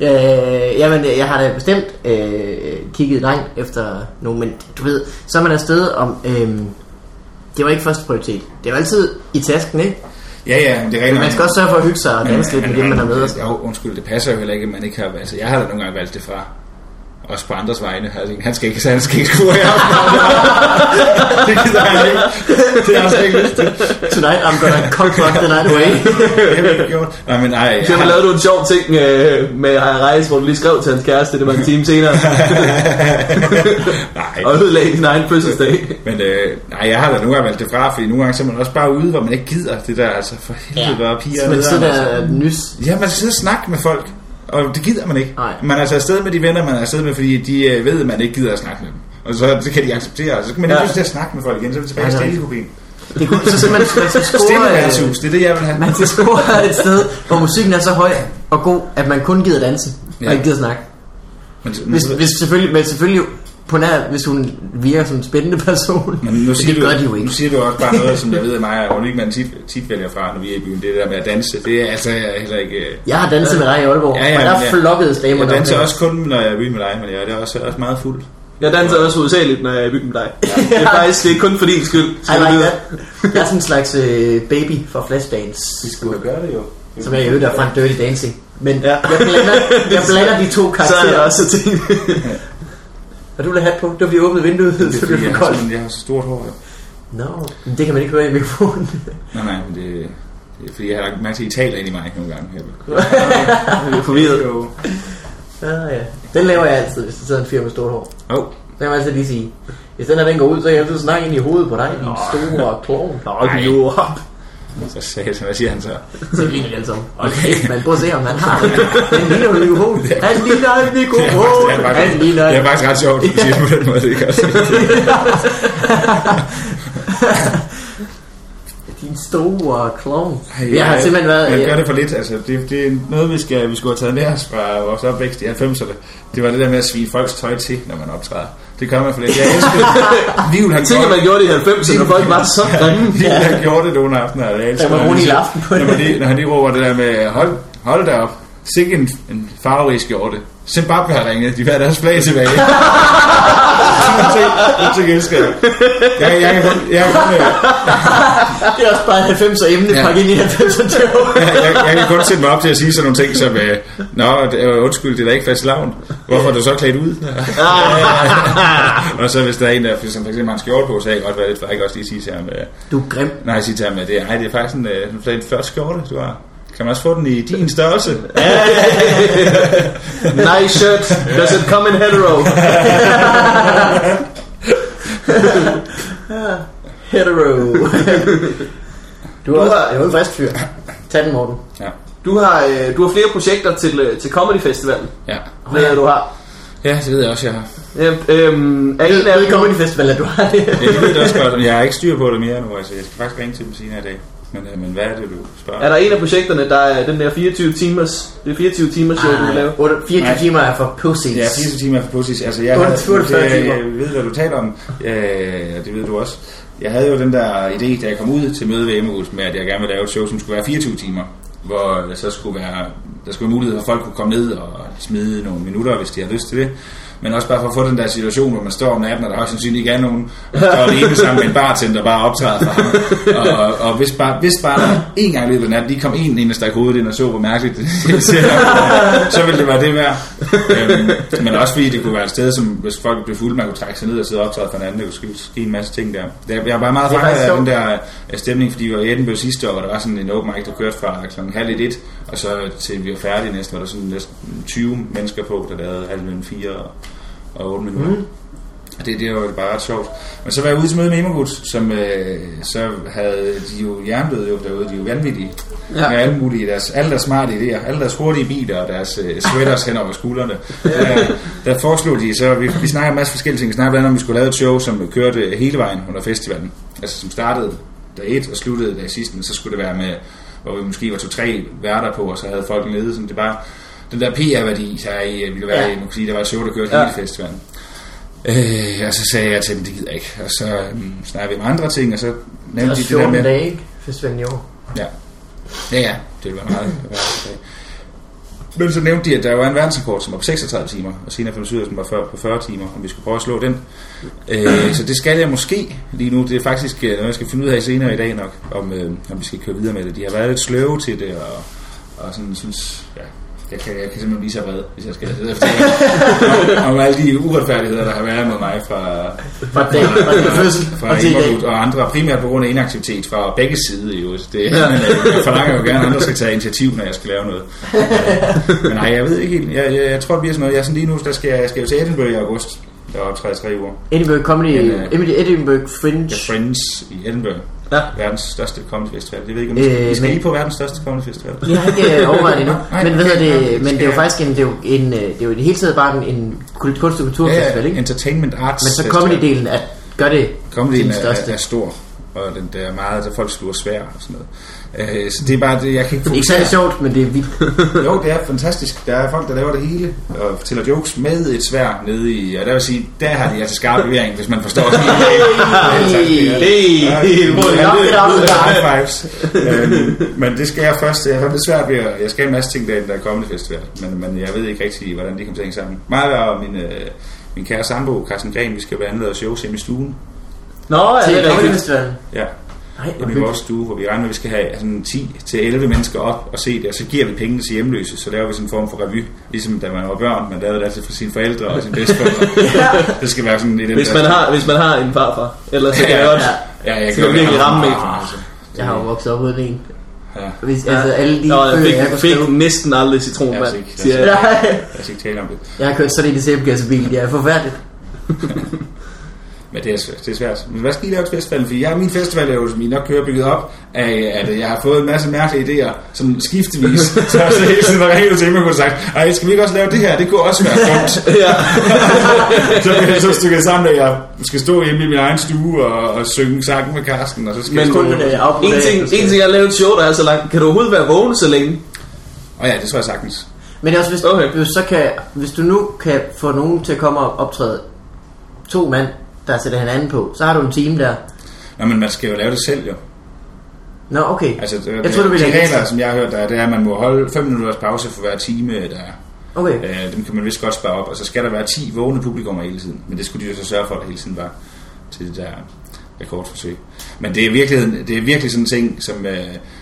Øh, jamen, jeg har da bestemt øh, kigget langt efter nogen, men du ved, så er man afsted om... Øh, det var ikke første prioritet. Det var altid i tasken, ikke? Ja, ja, det er Men rigtigt. man skal også sørge for at hygge sig og danse lidt med dem, man er med. Jo, undskyld, det passer jo heller ikke, at man ikke har... Altså, jeg har da nogle gange valgt det fra. Også på andres vegne. Altså, han skal ikke, han skal ikke score i aften. det gider han ikke. Det har jeg slet ikke lyst til. Tonight I'm gonna cockblock the night away. Det har ikke gjort. Nej, men nej. Så lavede du en sjov ting øh, med Ej Rejse, hvor du lige skrev til hans kæreste, det var en time senere, nej. og ødelagde din egen fødselsdag. Men øh, nej, jeg har da nogle gange valgt det fra, fordi nogle gange så er man også bare ude, hvor man ikke gider det der, altså for helvede, ja. piger Men nederen, så altså. der nys. Ja, man skal sidde og snakke med folk, og det gider man ikke. Nej. Man er altså afsted med de venner, man er afsted med, fordi de øh, ved, at man ikke gider at snakke med dem. Og så det kan de acceptere, og så kan man ikke ja. til at snakke med folk igen, så er vi tilbage Ja, er stillekopien. Det kunne, så simpelthen, man skal score, øh, det er det, jeg vil have. man skal score et sted, hvor musikken er så høj og god, at man kun gider danse Ja. og ikke gider snakke. Men, Hvis, hvis selvfølgelig, men selvfølgelig på nær, hvis hun virker som en spændende person. men nu siger, det du, gør de jo ikke. nu siger du også bare noget, som jeg ved, at mig og Ulrik, man tit, tit vælger fra, når vi er i byen. Det der med at danse, det er altså heller ikke... øh, Jeg har danset med dig i Aalborg, Ja, ja, og der jeg- flokkedes damer. Jeg danser også kun, når jeg er i byen med dig, men jeg er også, også meget fuld. Jeg danser også hovedsageligt, når jeg er i byen med dig. Det er faktisk det er kun for din skyld. Du vide. that. Jeg er sådan en slags øh, baby for Flashdance. Vi skulle gøre det jo. Som jeg i øvrigt er fra en Dirty Dancing. Men Ja. jeg, blander, jeg blander de to Så er karakterer. der også ting. Har du ladet hat på? Det var fordi jeg åbnede vinduet, Det er så det blev for koldt. jeg har så stort hår. Jo. Nå, men det kan man ikke høre i mikrofonen. Nej, nej, men det, det er fordi, jeg har lagt mærke til, at I taler ind i mig nogle gange. Jeg, er forvirret. Ja, ja. Den laver jeg altid, hvis der sidder en fyr med stort hår. Oh, Det kan man altid lige sige. Hvis den her den går ud, så kan jeg altid snakke ind i hovedet på dig, din store klovn. Nå, du op. så sagde jeg, hvad siger han så? Så griner de alle sammen. Okay, men prøv at se, om han har det. Han ligner en mikrofon. Han ligner en mikrofon. Det er Han faktisk, ligner det er faktisk ret sjovt, at du siger det på den måde. Det kan også. Din store klovn. Ej, Jeg har simpelthen været... Man gør det for lidt. Altså, det, det er noget, vi, skal, vi skulle have taget med os fra vores opvækst i 90'erne. Det var det der med at svine folks tøj til, når man optræder. Det gør man for lidt. Jeg elsker Vivl, han Tænk, at man gjorde det i 90'erne, når folk var så grimme. Vivl, han gjorde det nogle aftener. Jeg elsker, Der var Rune i aften på når, lige, når han lige råber det der med, hold, hold da op. Sikke en, en farverig skjorte. Zimbabwe har ringet. De vil have deres flag tilbage. det ting elsker jeg. Jeg, jeg, kan kun, jeg, kan kun, øh, Det er også bare en 90'er emne, Ja. pakket ind i 90'er joke. jeg, jeg, jeg kan kun sætte mig op til at sige sådan nogle ting som, øh, Nå, det, øh, undskyld, det er da ikke fast lavn. Hvorfor er du så klædt ud? og så hvis der er en, der for eksempel har en skjorte på, så kan jeg godt være lidt, for jeg kan også lige sige til ham, øh, Du er grim. nej, sige til ham, at det, er, ej, det er faktisk en, øh, en flot skjorte, du har. Kan man også få den i din størrelse? Nice shirt. Does it come in hetero? Hetero. Du er, Du også, har- jeg er jo en frisk fyr. Tag den, Morten. Ja. Du har, øh, du har flere projekter til, øh, til Comedy Festivalen. Ja. Ved jeg, du har. ja, det ved jeg også, jeg har. Øhm, øhm, er en af dem, Comedy Festival, at du har det. Ja, det ved jeg også godt, jeg har ikke styr på det mere nu, altså jeg skal faktisk ringe til dem senere i dag. Men, øh, men hvad er det, du spørger? er der en af projekterne, der er den der 24 timers, det er 24 timers show, du vil lave? 8, 24 Nej. timer er for pussies. Ja, 24 timer for pussies. Altså, jeg, havde, 48 det, timer. jeg ved, hvad du taler om. Øh, det ved du også. Jeg havde jo den der idé, da jeg kom ud til møde ved Emmerhus, med at jeg gerne ville lave et show, som skulle være 24 timer. Hvor det så skulle være der skulle være mulighed for, at folk kunne komme ned og smide nogle minutter, hvis de har lyst til det. Men også bare for at få den der situation, hvor man står om natten, og der højst sandsynligt ikke er nogen, og står alene sammen med en bartender, der bare optræder for ham. Og, og, og hvis bare, hvis bare en gang i løbet af natten, lige kom en ind og stak hovedet ind og så, hvor mærkeligt det ser så ville det være det værd. Øhm, men også fordi det kunne være et sted, som hvis folk blev fulde, man kunne trække sig ned og sidde og optræde for en anden, det kunne ske, en masse ting der. Jeg er bare meget fanget af den der øh, stemning, fordi vi var i Edinburgh sidste år, hvor der var sådan en open mic, der kørte fra klokken halv et, og så til vi var færdige næsten, var der sådan næsten 20 mennesker på, der lavede halv mellem 4 og, og 8 minutter. Mm. Og det, det var jo bare ret sjovt. Men så var jeg ude til møde med Emogut, som øh, så havde de jo jerndøde jo derude, de er jo vanvittige. Ja. Med alle mulige, deres, alle deres smarte idéer, alle deres hurtige biler og deres øh, sweaters hen over skuldrene. Der, der foreslog de, så vi, vi snakker en masse forskellige ting. Vi snakker blandt andet om, vi skulle lave et show, som kørte hele vejen under festivalen. Altså som startede dag 1 og sluttede dag sidste, men så skulle det være med, hvor vi måske var to-tre værter på, og så havde folk nede, som det var den der PR-værdi, er i, øh, ville være Ja. man sige, der var et show, der kørte Ja. hele festivalen. Øh, og så sagde jeg til dem, det gider jeg ikke. Og så um, snakkede vi om andre ting, og så Det nævnte de det der 14 med... dage, ikke? Festivalen i år. Ja. ja, ja, det ville være meget. det Men så nævnte de, at der var en verdensrekord, som var på 36 timer, og senere fandt vi ud af, at den var før- på 40 timer, og vi skulle prøve at slå den. Øh, så det skal jeg måske lige nu. Det er faktisk øh, noget, jeg skal finde ud af senere i dag nok, om, øh, om vi skal køre videre med det. De har været lidt sløve til det, og, og sådan synes, ja, jeg kan, jeg kan simpelthen blive så vred, hvis jeg skal efter om, om alle de uretfærdigheder, der har været med mig fra, Fra dag, fra din fødsel fra og andre, primært på grund af inaktivitet fra begge sider jo. Det, ja. men, øh, jeg forlanger jo gerne, at andre skal tage initiativ, når jeg skal lave noget. men nej, jeg ved ikke helt. Jeg, jeg, jeg tror, det bliver sådan noget. Jeg er sådan lige nu, der skal, jeg skal jo til Edinburgh i august. Der tre, tre uger. Edinburgh Comedy, Men, øh, Edinburgh, Fringe. The Friends i Edinburgh. Ja. Verdens største comedy festival. Jeg ved ikke, om vi skal, Øh, vi skal men- I på verdens største comedy festival. Jeg har ikke øh, overvejet det endnu. Nej, men hvad okay, det? ja, Men det er jo faktisk en, det er jo en, øh, det er jo i det hele taget bare en, en kunst- og kulturfestival, ikke? Entertainment Arts Men så comedy-delen er, gør det Comedyen til den største. er, er stor, og den der er meget, der folk sluger svær og sådan noget. Øh, så det er bare det, jeg kan ikke Det er ikke sjovt, men det er vildt. Jo, det er fantastisk. Der er folk, der laver det hele og fortæller jokes med et svær nede i... Og der vil sige, der har de altså skarp levering, hvis man forstår det. Øhm, men det skal jeg først. Jeg har det svært ved. Jeg skal en masse ting derinde, der er kommende festival. Men, men jeg ved ikke rigtig, hvordan de kommer til at hænge sammen. Mig og min, øh, min kære sambo, Carsten Gren, vi skal blandt andet lave shows hjemme i stuen. Nå, ja, Til det er rigtigt. Ja, Nej, i hyggeligt. vores stue, hvor vi regner med, at vi skal have sådan 10-11 mennesker op og se det, og så giver vi pengene til hjemløse, så laver vi sådan en form for revy, ligesom da man var børn, man lavede det altid for sine forældre og sine bedsteforældre. Det skal være sådan i den Hvis man har, hvis man har en farfar. Ellers så kan Ja, jeg godt... ja. Ja, jeg Så kan det virkelig ramme, ikke? Altså. Jeg har jo vokset op uden en. Ja. Hvis, altså alle de Nå, jeg fik, jeg fik skrive. næsten aldrig citron, Ja, mand. sikkert. Siger jeg. Nej. Jeg skal ikke tale om det. Jeg har kørt sådan en i sæbekassebil. Det er forfærdeligt. Men det er, svært- det er svært. Men hvad skal I lave til festivalen? Fordi jeg, min festival er jo, som I nok kører, bygget op af, at jeg har fået en masse mærkelige idéer, sådan skiftevis. så jeg så hele tiden var ringet til mig og sagt, ej, skal vi ikke også lave det her? Det kunne også være dumt. Ja. så bliver det så stykket sammen, at jeg skal stå hjemme i min egen stue og, og synge sangen med Karsten, og så skal Men jeg stå... Og afbrudt En ting, en ting, jeg har lavet et show, der er så langt. Kan du overhovedet være vågen så længe? ja, det tror jeg sagtens. Men også, hvis, okay. hvis, så kan, hvis du nu kan få nogen til at komme og optræde to mand, der sætter hinanden på, så har du en team der. Nå, men man skal jo lave det selv, jo. Nå, okay. Altså, det, Jeg tror, du de ville have regler, som jeg har hørt, der er, det er, at man må holde 5 minutters pause for hver time, der er. Okay. Øh, dem kan man vist godt spare op, og så skal der være 10 vågne publikummer hele tiden. Men det skulle de jo så sørge for, at der hele tiden var til det der rekordforsøg. Men det er virkelig, det er virkelig sådan en ting, som, øh,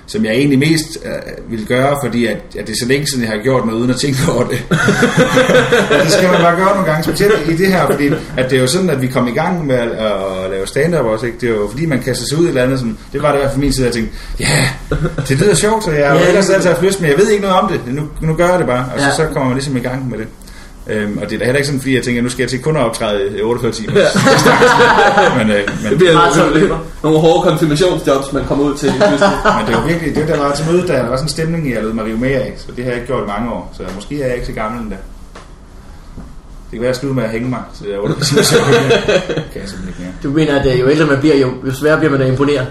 som jeg egentlig mest øh, vil gøre, fordi at, at det er så længe siden, jeg har gjort noget uden at tænke over det. og det skal man bare gøre nogle gange, specielt i det her, fordi at det er jo sådan, at vi kom i gang med at, at lave stand-up også, ikke? Det er jo fordi, man kaster sig ud i et eller andet, sådan, det var det i hvert fald min side, at jeg tænkte, ja, det lyder sjovt, så jeg har ellers altid haft lyst, men jeg ved ikke noget om det. Nu, nu gør jeg det bare, og så, Ja. så kommer man ligesom i gang med det. Øhm, og det er da heller ikke sådan, fordi jeg tænker, nu skal jeg til kun at optræde i 48 timer. men, øh, men, Det bliver nogle, nogle hårde konfirmationsjobs, man kommer ud til. men det var virkelig, det der var til møde, der var sådan en stemning, jeg lød mig rive med af, så det har jeg ikke gjort i mange år, så måske er jeg ikke så gammel endda. Det kan være, at jeg slutter med at hænge mig, så jeg 48 timer, så kan jeg simpelthen ikke mere. Du mener, at øh, jo ældre man bliver, jo, jo sværere bliver man at imponere.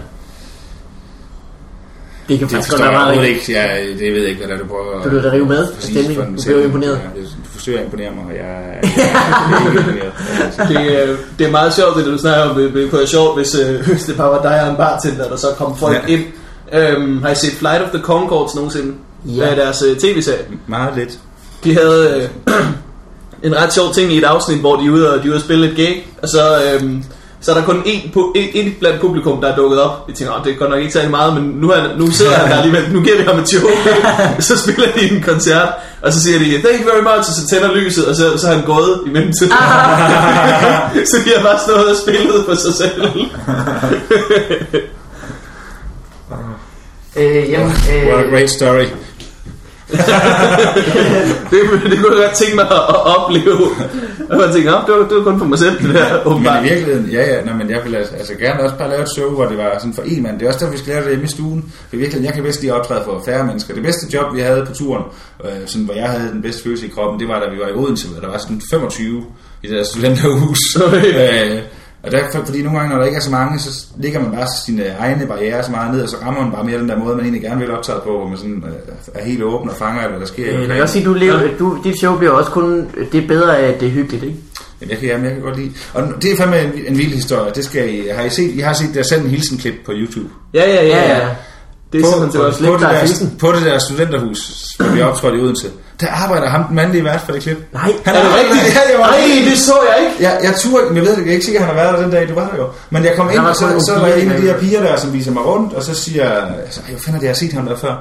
Det kan Det faktisk godt være meget rigtigt. ikke. Jeg, det ved jeg ikke, hvad der er, du prøver Du lød dig rive med af stemningen. Du blev imponeret. Ja, det- forsøger at imponere mig, og jeg, jeg, jeg er ikke imponeret. Det, øh, det er meget sjovt, det du snakker om. Det, det kunne være sjovt, hvis, øh, hvis det bare var dig og en bartender, der så kom folk Ja. ind. Øhm, har I set Flight of the Concords nogensinde? Ja. af deres øh, tv-serie. Meget lidt. De havde øh, en ret sjov ting i et afsnit, hvor de er ude og, de er ude og spille et gig, og så, øh, så er der kun en, en blandt publikum, der er dukket op. Vi tænker, "Åh, det er godt nok ikke særlig meget, men nu, er, nu sidder han der alligevel, nu giver vi ham et show. så spiller de en koncert, og så siger de, thank you very much, og så tænder lyset, og så, så er han gået i mellemtiden. så de har bare stået og spillet for sig selv. Øh, jamen, What a øh, great story. det, det kunne jeg godt tænke mig at, opleve. Og man tænker, "Nå, det var, det var kun for mig selv, det der, Men åbenbart. i virkeligheden, ja, ja, nej, men jeg vil altså, altså gerne også bare lave et show, hvor det var sådan for en mand. Det er også derfor, vi skal lave det hjemme i stuen. For i virkeligheden, jeg kan bedst lige optræde for færre mennesker. Det bedste job, vi havde på turen, øh, sådan, hvor jeg havde den bedste følelse i kroppen, det var, da vi var i Odense, hvor der var sådan 25 i det der studenterhus. øh, og derfor, fordi nogle gange, når der ikke er så mange, så ligger man bare sine egne barriere så meget ned, og så rammer man bare mere den der måde, man egentlig gerne vil optræde på, hvor man sådan øh, er helt åben og fanger alt, hvad der sker. øh, jeg kan også sige, du lever, du, dit show bliver også kun det er bedre af, at det er hyggeligt, ikke? Jamen, jeg kan, jamen, jeg kan godt lide. Og det er fandme en, en vild historie. Det skal I, har I set, I har set der sendt en hilsenklip på YouTube. Ja, Ja, ja. ja. Det er på, simpelthen slet på, det der, på det der studenterhus, hvor vi optrådte i Odense, der arbejder ham den mandlige vært for det klip. Nej, Han Er det arbejder- rigtigt? Ja, jeg var Ej, det så jeg ikke. jeg, jeg turde, men jeg ved det, jeg er ikke sikker, at han har været der den dag, du var der jo. Men jeg kom ind, var og så, så nogle var piger, en af de der- her piger der, som viser mig rundt, og så siger jeg, altså, "Ej, hvor fanden er det, jeg har set ham der før?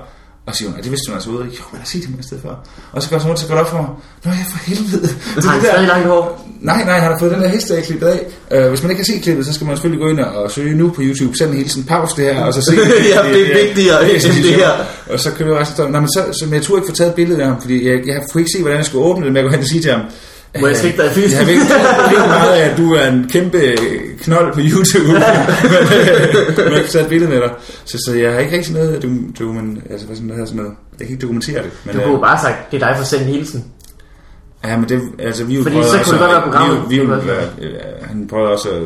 Og siger hun, "Ej, det vidste hun altså ude. Jo, jeg har set ham et sted før. Og så går hun så går det op for mig. Nå ja, for helvede. Det har han det stadig langt hår? Nej, nej, han har fået den der hest af klippet af. Uh, hvis man ikke kan se klippet, så skal man selvfølgelig gå ind og søge nu på YouTube. Send en hilsen, pause det her, og så se Ja, det er vigtigere end det her. Og så kan du resten Nej, men så, så men jeg turde ikke få taget et billede af ham, fordi jeg, jeg kunne ikke se, hvordan jeg skulle åbne det, men jeg kunne hen og sige til ham, Må jeg slikke dig i fysen? Jeg ved ikke meget af, at du er en kæmpe knold på YouTube, men, øh, jeg tage et billede med dig. Så, så jeg har ikke rigtig noget, du, du, men, altså, hvad sådan, der hedder sådan noget. Jeg kan ikke dokumentere det. Men, Du øh, kunne bare have sagt, det er dig for at sende en hilsen. Ja, men det, altså vi Fordi så også, kunne det godt være programmet. Vi, vi, øh, han prøvede også at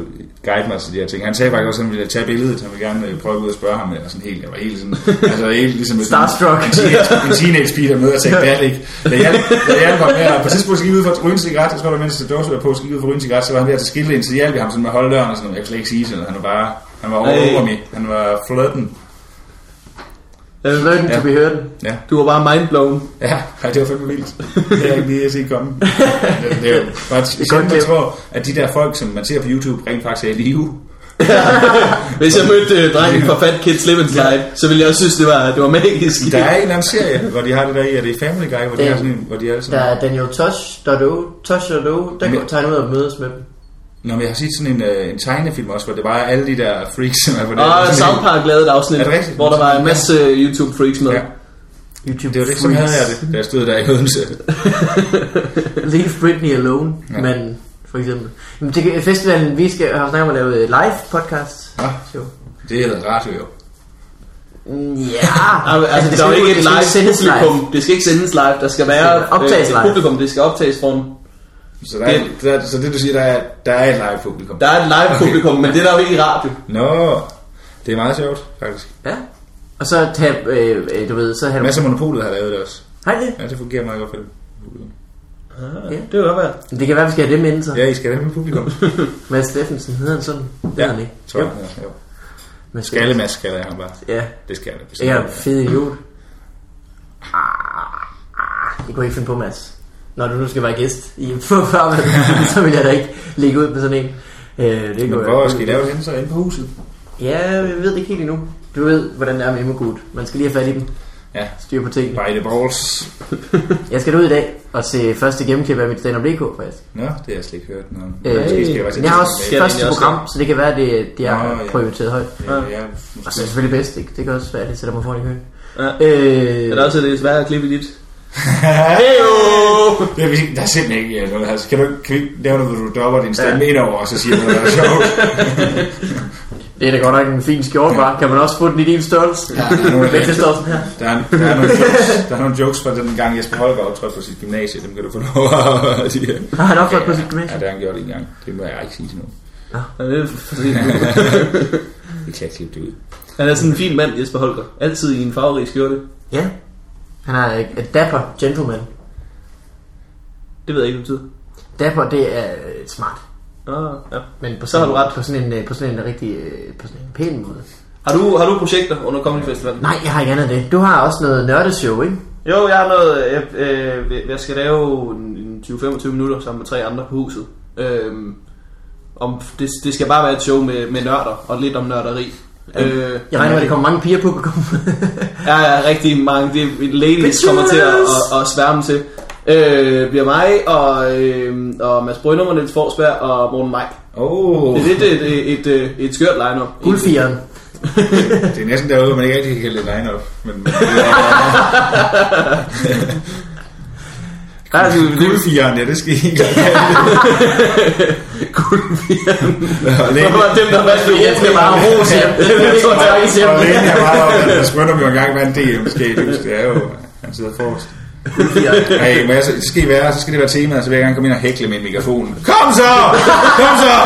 guide mig til de her ting. Han sagde faktisk også, at han ville tage billedet. Han ville gerne øh, prøve ud og spørge ham. Og sådan helt, jeg var helt sådan, altså helt ligesom sådan Starstruck. En teenage, en teenage pige, der møder og tænkte, det er det ikke. Da jeg, da jeg var med, og på tidspunkt skal ud for at ryge en cigaret, jeg tror, der mens det dåse var på, skal ud for at ryge en cigaret, så var han ved at skille ind, så hjalp jeg ham sådan med at holde døren og sådan noget. Jeg kan slet ikke sige sådan noget. Han var bare, han var Ej. over me. Han var flirten. Uh, learning to be heard. Ja. Du var bare mindblown. Ja, ej, det var fandme vildt. Det har jeg ikke lige set komme. Det, det er jo bare godt sjældent, man tror, at de der folk, som man ser på YouTube, rent faktisk er i live. Hvis jeg mødte uh, drengen fra Fat Kids Living Slide, så ville jeg også synes, det var, det var magisk. Der er en eller anden serie, hvor de har det der i, er det Family Guy, hvor de Det- har sådan en, hvor de er Der sådan... er Daniel Tosh.do, Tosh.do, der Men- går tegner ud og mødes med dem. Nå, men jeg har set sådan en, øh, en tegnefilm også, hvor det bare er alle de der freaks, som er på det. Og Sådan South en- Park lavede et afsnit, Er det hvor der var en masse øh, YouTube-freaks med. Ja, YouTube det var det, som havde jeg det, da jeg stod der i Odense. Leave Britney alone, Ja. men for eksempel. Men det, festivalen, vi skal have snakket om at lave et live podcast. Ja. Show. Det hedder radio jo. Mm, Ja, Altså, altså, det der er jo skal ikke et det skal live sendes publikum. Det skal ikke sendes live. Der skal være Det skal optages øh, live. publikum. Det skal optages foran. Så, der er, der, så det du siger, der er, der er et live publikum. Der er et live publikum, men det er der jo ikke i radio. Nå, det er meget sjovt, faktisk. Ja. Og så tab, øh, øh, du ved, så har du... Masser af Monopolet har lavet det også. Hej det. Ja, det fungerer meget godt for det. Ja. Det vil godt være. Det kan være, vi skal have det med sig. Ja, I skal have med publikum. Mads Steffensen, hedder han sådan? Det hedder han ikke. tror jeg. Jo. Ja, jo. Mads Skallemask kalder jeg ham bare. Ja, Det skal det bestemt. er fed idiot. Ah, ah, Det kunne jeg ikke finde på, Mads. Når du nu skal være gæst i farvand, så vil jeg da ikke lægge ud med sådan en. Øh, det Men går hvor skal I lave det henne så? Inde på huset? Ja, jeg ved det ikke helt endnu. Du ved, hvordan det er med Immergut. Man skal lige have fat i dem. Ja. Styr på tingene. By the balls. Jeg skal ud i dag og se første gennemklip af mit stand DK faktisk. Nå, det har jeg slet ikke hørt. Nå. Øh, Måske skal jeg jeg har også Skal første også program, så det kan være, at det, det er Nå, ja. prioriteret højt. Ja, ja, Og så er det selvfølgelig bedst, ikke? Det kan også være, at det sætter mig foran i køen. Ja. Øh, Er der også det svære at klippe i dit? Det er, vi- der er simpelthen ikke øh, noget. Altså, kan, du, kan vi ikke lave noget, hvor du dropper din stemme ja. ind over, og så siger noget, der er sjovt? det er da godt nok en fin skjort, var. Kan man også få den i din størrelse? Ja, der er nogle- det sådan her. Der er, der, er nogle jokes, der er nogle jokes fra den gang Jesper Holger optrådte på sit gymnasie. Dem kan du få lov at sige. Har han opført på sit Ja, gymnasium? det har han gjort en gang. Det må jeg ikke sige til nogen. Ja, det er fordi, Vi kan klippe det ud. han er sådan en fin mand, Jesper Holger. Altid i en farverig skjorte. Ja. Han er et dapper gentleman. Det ved jeg ikke, hvad det betyder. Dapper, det er øh, smart. Ah, ja. Men på Så har du ret. På sådan en, øh, på sådan en rigtig, øh, på sådan en pæn måde. Har du, har du projekter under Comedy Festivalen? Nej, jeg har ikke andet det. Du har også noget nørdeshow, ikke? Jo, jeg har noget, jeg, øh, jeg skal lave en en 20-25 minutter sammen med tre andre på huset. Øhm, om, det, det skal bare være et show med, med nørder og lidt om nørderi. Øh, Jeg regner med, at der kommer mange piger på publikum. Ja, ja, rigtig mange. Det ladies Bitches! kommer til at, at, at sværme til. Øh, bliver mig og, øh, og Mads Brynum og Niels Forsberg og Morten Mike. Åh, Det er lidt et, et, et, et, et skørt line-up. Guldfireren. det er næsten derude, man ikke rigtig kan kalde det line-up. Men Der er guldfireren, ja, det skal I ikke Guldfjern. Og Det var dem, der vandt det. Jeg skal bare rose hjem. Det tror jeg ikke, siger. Og Lene er meget op, at Mads Brøndum jo engang vandt I huske. Det er jo, han sidder forrest. Ej, men altså, det skal I være, så skal det være temaet, så vil jeg gerne komme ind og hækle med en mikrofon. Kom så! Kom så!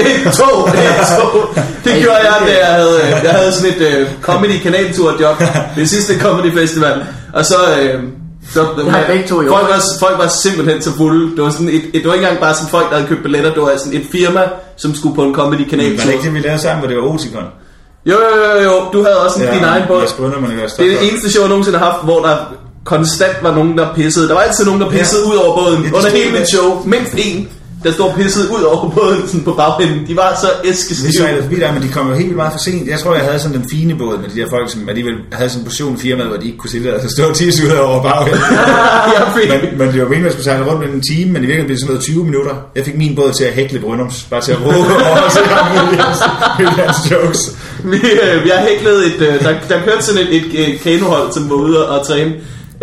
Et, to, et, to. Det gjorde jeg, da jeg havde, jeg havde sådan et uh, comedy kanaltur job. Det sidste comedy festival. Og så... Uh, så, har begge to i folk, var, folk var simpelthen så fulde. Det var, sådan et, et, det var ikke engang bare sådan folk, der havde købt billetter. Det var sådan et firma, som skulle på en comedy Var kanaltur. det ikke det, vi lavede sammen, hvor det var Oticon? Jo, jo, jo, jo. Du havde også ja, din egen båd. Det er det eneste show, jeg nogensinde har haft, hvor der konstant var nogen, der pissede. Der var altid nogen, der pissede Ja. ud over båden. Ja, det Under hele mit show. Mindst en, der stod og pissede ud over båden sådan på bagenden. De var så Vi æskestive. sejlede forbi der, men de kom jo helt vildt meget for sent. Jeg tror, jeg havde sådan den fine båd med de der folk, som alligevel havde sådan en portion firmaet, hvor de ikke kunne sidde der og stå og tisse ud over bagenden. ja. Men, men det var meningen, at skulle sejle rundt med en time, men i virkeligheden blev det sådan noget 20 minutter. Jeg fik min båd til at hækle Brøndums, bare til at råbe over med hans jokes. Vi, øh, vi har hæklet et... Øh, der, der kørte sådan et, et, et kanohold, som var ude og træne.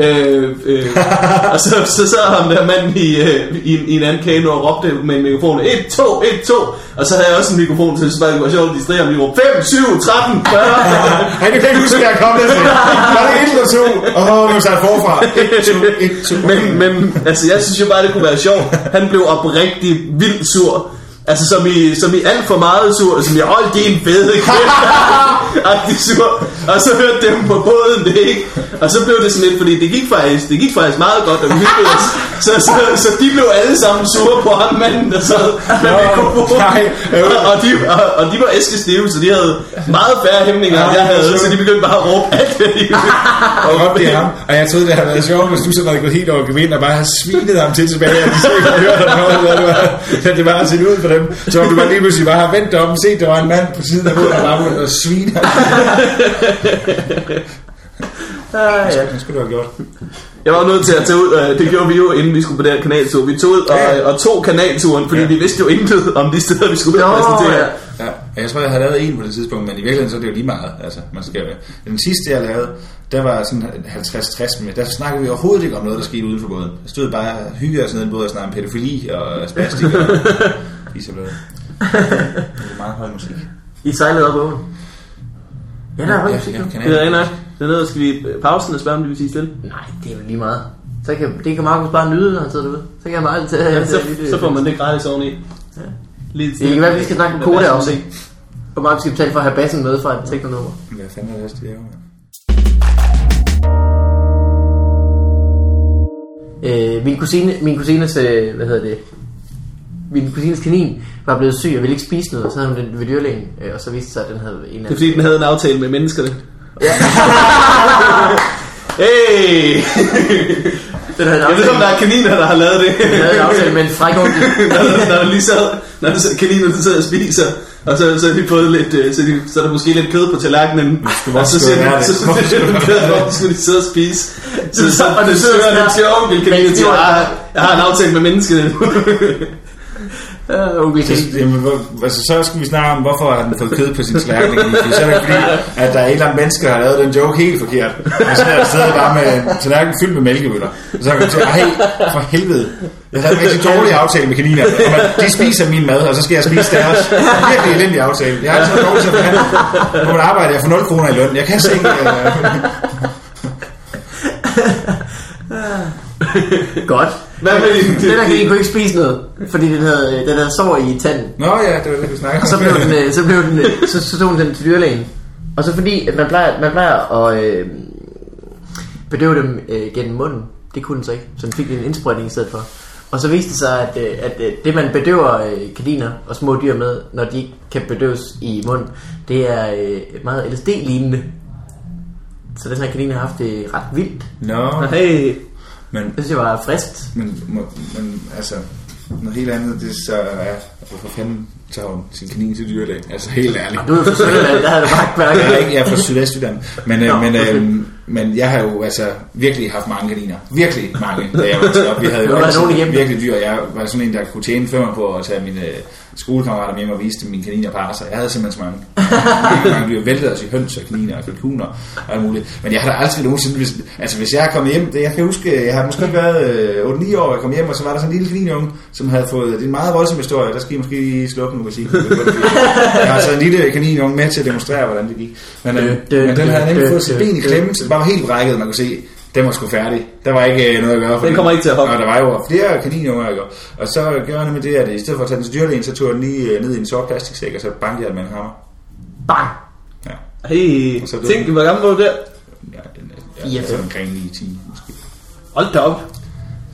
Øh, øh, og så, så sad ham der mand i, øh, i, i en anden kano og råbte med en mikrofon 1, 2, 1, 2 Og så havde jeg også en mikrofon til, så det var sjovt at distrahere ham. Vi råbte 5, 7, 13, 40 Ej, det kan jeg ikke huske, at jeg kom der. Var det et eller to? Åh, oh, det var sat forfra. Et, to, et, to. men, men altså, jeg synes jo bare, det kunne være sjovt. Han blev oprigtig vildt sur. Altså som i, som i alt for meget sur, som i hold din fede kæft. Sur. Og så hørte dem på båden det ikke. Og så blev det sådan lidt, fordi det gik faktisk, det gik faktisk meget godt, og vi hyggede os. Så, så, så, de blev alle sammen sure på ham manden, der sad med mikrofonen. nej. Og, og, de, og, og de var æskestive, så de havde meget færre hæmninger, end jeg havde. Så de begyndte bare at råbe alt, hvad de ville. Og op det ham. Og jeg troede, det havde været sjovt, hvis du så havde gået helt over gevind og bare havde svinet ham til tilbage, og de så ikke havde hørt om noget, det var, at det bare har set ud for dem. Så du bare lige pludselig bare har vendt dig om, set, der var en mand på siden af hovedet, og bare begyndt at svine ham. Ah, ja. Det skulle du have gjort. Jeg var nødt til at tage ud, øh, det gjorde vi jo, inden vi skulle på den her kanaltur. Vi tog ud og, Ja. og tog kanalturen, fordi Ja. vi vidste jo intet om de steder, vi skulle Nå, præsentere. ja. Ja, og jeg tror, jeg havde lavet en på det tidspunkt, men i virkeligheden så er det jo lige meget. Altså, man skal, den sidste, jeg lavede, der var sådan 50-60 med. Der snakkede vi overhovedet ikke om noget, der skete uden for båden. Der stod bare og hyggede os ned i en båd og snakkede om pædofili og spastik og fiseblad. Det er meget høj musik. I sejlede op over. Ja, der er høj musik. ja, kan Det er nok. Dernede skal vi pausen og spørge, om de vil sige stille. Nej, det er vel lige meget. Så kan, det kan Markus bare nyde, når han sidder derude. Så kan jeg bare tage... Ja, så, så får man det gratis oveni. Ja. Lidt Det kan være, at vi skal snakke med Koda også. Hvor meget vi skal betale for at have bassen med fra et teknonummer. Hvad fanden er det, det er jo? Øh, min, kusine, min kusines, øh, hvad hedder det, min kusines kanin var blevet syg og ville ikke spise noget, og så havde hun den ved dyrlægen, øh, og så viste det sig, at den havde en Det er fordi, den havde en aftale med menneskerne. Ja. Hey! den havde en Jeg ved, om der er kaniner, der har lavet det. den havde en aftale med en fræk onkel. når, der, når der lige sad, når der, sad- kaninerne sidder og spiser, og så, så har de fået lidt, øh, så, de, så er der måske lidt kød på tallerkenen, og så også siger de, det. så, så, så, så, så, så skulle de sidde og spise. Så, så, Og det sidder den til onkel, det siger, var- "Ah, jeg har en aftale med menneskene. Ja, onkel Så, jamen, hvor, altså, så skal vi snakke om, hvorfor har den fået kød på sin tallerken. Så er det fordi, at der er et eller andet menneske, der har lavet den joke helt forkert. Og så er der sidder bare med en tallerken fyldt med mælkebøtter. Og så kan man sige, ej, for helvede. Jeg havde en rigtig dårlig aftale med kaninerne. Og de spiser min mad, og så skal jeg spise deres. Virkelig elendig aftale. Jeg er altid dårlig til at forhandle. På mit arbejde, jeg får 0 kroner i løn. Jeg kan se ikke... Uh, Godt. Hvad med din- Den her kanin kunne ikke spise noget, fordi den havde, den havde sår i tanden. Nå ja, det var det, vi snakkede Og så blev den, øh, så blev den, øh, så, så tog den til dyrlægen. Og så fordi, at man plejer, man plejer at øh, bedøve dem øh, gennem munden. Det kunne den så ikke. Så den fik en indsprøjtning i stedet for. Og så viste det sig, at, øh, at øh, det man bedøver øh, kaniner og små dyr med, når de ikke kan bedøves i munden, det er øh, meget LSD-lignende. Så den her kanin har haft det ret vildt. Nå, Hey, men, Det synes jeg var friskt. men, men altså, noget helt andet, det så er, hvorfor fanden tager hun sin kanin til dyrlæge? Altså helt ærligt. Du er fra Sønderland, der havde du bare Jeg er, ikke, jeg er fra Sydvestjylland, men, øh, Nå, men, øh, men jeg har jo altså virkelig haft mange kaniner. Virkelig mange, da jeg voksede op. Vi havde jo altid virkelig dyr. Jeg var sådan en, der kunne tjene femmer på at tage mine øh, skolekammerater med mig og vise dem mine kaniner passer. Jeg havde simpelthen så mange. mange, dyr. Væltede os i høns og kaniner og kalkuner og alt muligt. Men jeg har da aldrig nogensinde... Hvis, altså hvis jeg er kommet hjem... Det, jeg kan huske, jeg har måske været øh, 8-9 år, jeg kom hjem, og så var der sådan en lille kaninunge, som havde fået... Det er en meget voldsom historie. Der skal I måske lige slukke nu, kan sige. Jeg har så en lille kaninunge med til at demonstrere, hvordan det gik. Men, øh, men den havde nemlig fået sit ben i dø. klemme, så det bare var helt brækket, man kunne se. Den var sgu færdig. Der var ikke øh, noget at gøre for Den kommer ikke til at hoppe. Og der var jo flere kaninunger, ikke? Og så gjorde jeg nemlig det, at i stedet for at tage den til dyrlægen, så tog jeg den lige øh, ned i en sort plastiksæk, og så bankede jeg den med en hammer. Bang! Ja. hey. Er Tænk, hvor gammel var du der? Ja, ja, Ja. ja. Omkring 9-10 måske. Hold da op.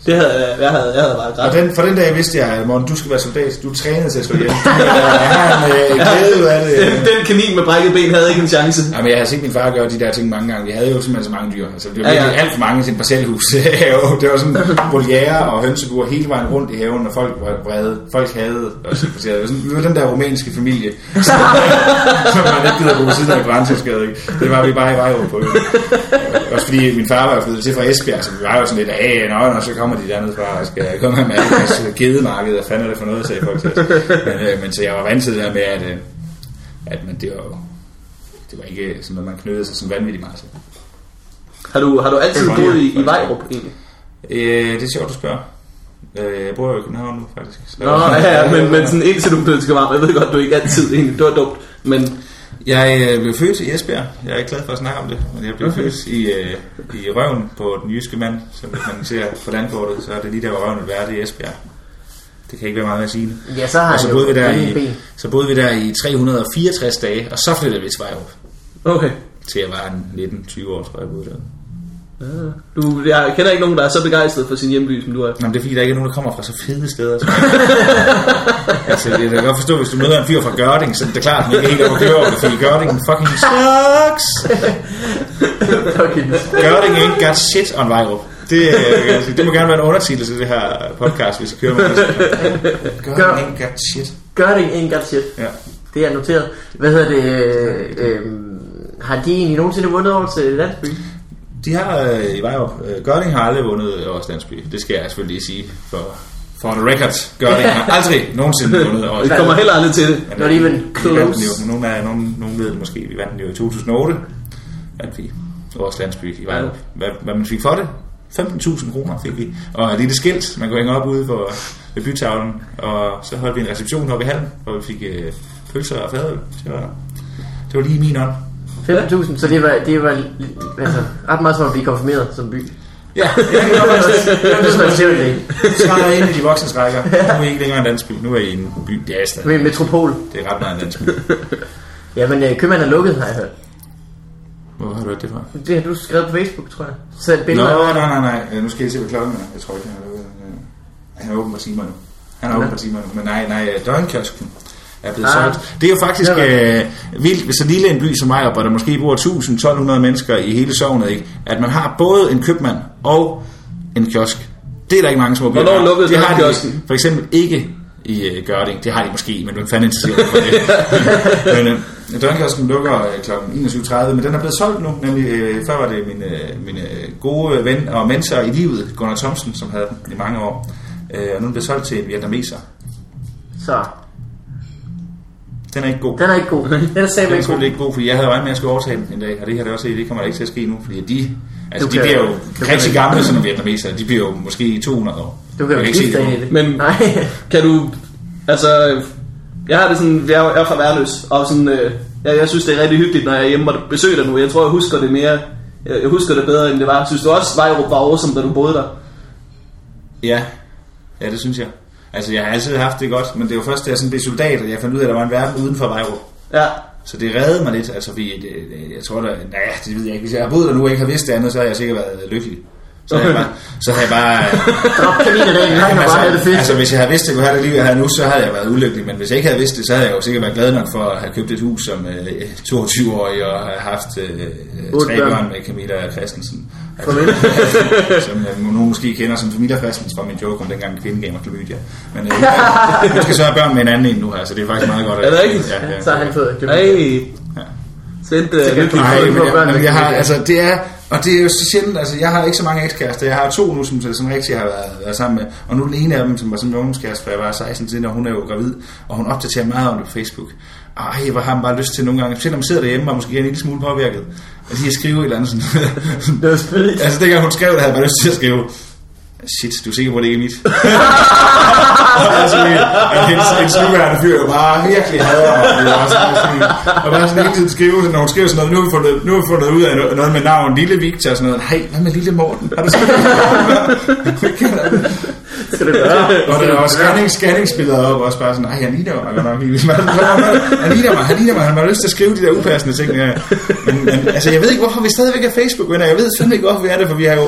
Det havde jeg havde, jeg havde bare Og grædt. den, for den dag vidste jeg, at Morten, du skal være soldat. Du trænet til at slå ihjel. Du har en glæde af det. Den kanin med brækket ben havde ikke en chance. Ja, men jeg har set min far gøre de der ting mange gange. Vi havde jo simpelthen så mange dyr. Altså, det var Ja, ja. alt for mange til en parcelhus. have. det var sådan voliere og hønsebuer hele vejen rundt i haven, og folk var vrede. Folk havde og det var, sådan, vi var den der rumænske familie, som man ikke gider på siden af ikke? Det var vi bare i vej over på. Også fordi min far var flyttet til fra Esbjerg, så vi var jo sådan lidt, af, nå, nå, så kommer de dernede fra, og skal komme med alt deres gedemarked, hvad fanden er det for noget, sagde folk til. Men, øh, men så jeg var vant til det der med, at, øh, at men det var jo det var ikke sådan noget, man knødede sig sådan vanvittigt meget til. Har du, har du altid boet i, i. Vejrup egentlig? Øh, det er sjovt, du spørger. Øh, jeg bor jo i København nu, faktisk. Så, Nå, ja, ja, men, men sådan indtil du blev til København. Jeg ved godt, du ikke altid egentlig. Det var dumt. Men Jeg øh, blev født i Esbjerg. Jeg er ikke glad for at snakke om det, men jeg blev okay. født i, øh, i Røven på den jyske mand, som hvis man ser på landkortet, så er det lige der, hvor Røven vil være, det er i Esbjerg. Det kan ikke være meget at sige. Ja, så har Og så boede, vi der i, så boede vi der i 364 dage, og så flyttede vi til Vejrup. okay. Til jeg var 19-20 år, tror jeg, jeg boede der. Du, jeg kender ikke nogen, der er så begejstret for sin hjemby, som du er. Nå, men det er fordi, der ikke er nogen, der kommer fra så fede steder. Så. altså, jeg kan godt forstå, hvis du møder en fyr fra Gørding, så er det klart, at han ikke er helt at køre over det, fordi Gørding fucking sucks. Fucking Gørding ain't got shit on Vejrup. Det, kan sige. det må gerne være en undertitel til det her podcast, hvis I kører med det. Gørding ain't got shit. Gør det ikke godt shit. Ja. Det er noteret. Hvad hedder det? Øh, øh, har de egentlig nogensinde vundet over til landsby? De har øh, i Vejrup. Øh, Gørding har aldrig vundet over Landsby. Det skal jeg selvfølgelig lige sige for, for the record. Gørding har aldrig nogensinde vundet over Vi kommer heller aldrig til det. Men, Not even vi vandt close. jo, nogle, af, nogle, nogle ved det måske, vi vandt den jo i 2008, at vi vores landsby i Vejrup. Hvad, hvad man fik for det? 15.000 kroner fik vi. Og det er det skilt, man kunne hænge op ude på, ved bytavlen. Og så holdt vi en reception oppe i hallen, hvor vi fik øh, pølser og fadøl. Det var, det var lige min ånd. 15.000, så det var, det var altså, ret meget som at blive konfirmeret som by. Ja, ja det Det er sådan, det er Så er jeg inde i de voksne rækker. Nu er I ikke længere en landsby, nu er I en by. Det er stadig. Med metropol. Det er ret meget en landsby. Jamen, øh, købmanden er lukket, har jeg hørt. Hvor har du hørt det fra? Det har du skrevet på Facebook, tror jeg. Så et Nå, billede nej, nej, nej. Øh, Nu skal jeg se, hvad klokken er. Jeg tror ikke, han er ude. Han er åben på timer nu. Han er åben på timer nu. Men nej, nej, døgnkiosken er blevet Ah. solgt. Det er jo faktisk øh, vildt, hvis så lille en by som Majrup, hvor der måske bor 1000-1200 mennesker i hele sognet, ikke? at man har både en købmand og en kiosk. Det er der ikke mange små byer. Hvornår lukkede Det har de døgnkiosken? for eksempel ikke i øh, Gørding. Det har de måske, men hvem fanden interesserer for det? men øh, døgnkiosken lukker øh, kl. 21.30, men den er blevet solgt nu. Nemlig, øh, før var det min, øh, min øh, gode ven og mentor i livet, Gunnar Thomsen, som havde den i mange år. Øh, og nu er den blevet solgt til en vietnameser. Så, Den er ikke god. den er ikke god. Den er simpelthen er ikke god. selvfølgelig ikke god, fordi jeg havde regnet med, at jeg skulle overtage den en dag, og det her det også se, det kommer der ikke til at ske nu, fordi de, altså Du de bliver jo rigtig gamle, sådan vietnameser, de bliver jo måske 200 år. Du kan jo ikke se skifte det. Men- Nej. Kan du... Altså... Jeg har det sådan... Jeg er, jeg er fra Værløs, og sådan... Øh, jeg, jeg synes, det er rigtig hyggeligt, når jeg er hjemme og besøger dig nu. Jeg tror, jeg husker det mere... Jeg, jeg husker det bedre, end det var. Synes du også, Vejrup var awesome, da du boede der? Ja, ja, det synes jeg. Altså, jeg har altid haft det godt, men det var først, da jeg sådan blev soldat, at jeg fandt ud af, at der var en verden uden for Vejrup. Ja. Så det reddede mig lidt, altså fordi det, det, jeg tror da, nej, det ved jeg ikke. Hvis jeg har boet der nu og ikke har vidst det andet, så har jeg sikkert været lykkelig. Så havde jeg bare... Så havde jeg bare Drop kanindagen, han kan bare have det fedt. altså, hvis jeg havde vidst, at jeg kunne have det liv, jeg har nu, så havde jeg været ulykkelig. Men hvis jeg ikke havde vidst det, så havde jeg jo sikkert været glad nok for at have købt et hus som øh, 22-årig og have haft øh, Otte tre børn. med Camilla Christensen. Farvel. som øh, nogen måske kender som Camilla Christensen fra min joke om dengang kvinde gav mig klamydia. Men øh, jeg skal så have børn med en anden en nu her, så det er faktisk meget godt. at- Er det rigtigt? Ja, ja. Så har han fået det. Ej. Sendt uh, lykkelig. Nej, får men, jeg, børn, jeg kan har, altså det er, og det er jo så sjældent, altså jeg har ikke så mange ekskærester, jeg har to nu, som sådan rigtig har været, været sammen med, og nu den ene af dem, som var sådan en ungdomskæreste, for jeg var 16 siden, og hun er jo gravid, og hun opdaterer meget om det på Facebook. Ej, hvor har man bare lyst til nogle gange, selvom man sidder derhjemme og måske er en lille smule påvirket, at lige at skrive et eller andet sådan. Det var spillet. altså dengang hun skrev det, havde jeg bare lyst til at skrive, shit, du er sikker på, at det ikke er mit? altså, at hendes, hendes nuværende fyr bare virkelig hader mig. Sådan, sådan, og bare sådan hele tiden skrive, når hun skriver sådan noget, nu har vi fundet, nu har vi fundet ud af noget, noget med navn, Lille Victor og sådan noget. Hey, hvad med Lille Morten? Har du set det? Skal det gøre? Og der var scanning, scanningsbilleder op, også bare sådan, ej, han ligner mig nok. Han ligner mig, han ligner mig, han har lyst til at skrive de der upassende ting. Ja. Men, men, altså, jeg ved ikke, hvorfor vi stadigvæk er Facebook-venner. Jeg ved fandme ikke, hvorfor vi er det, for vi har jo...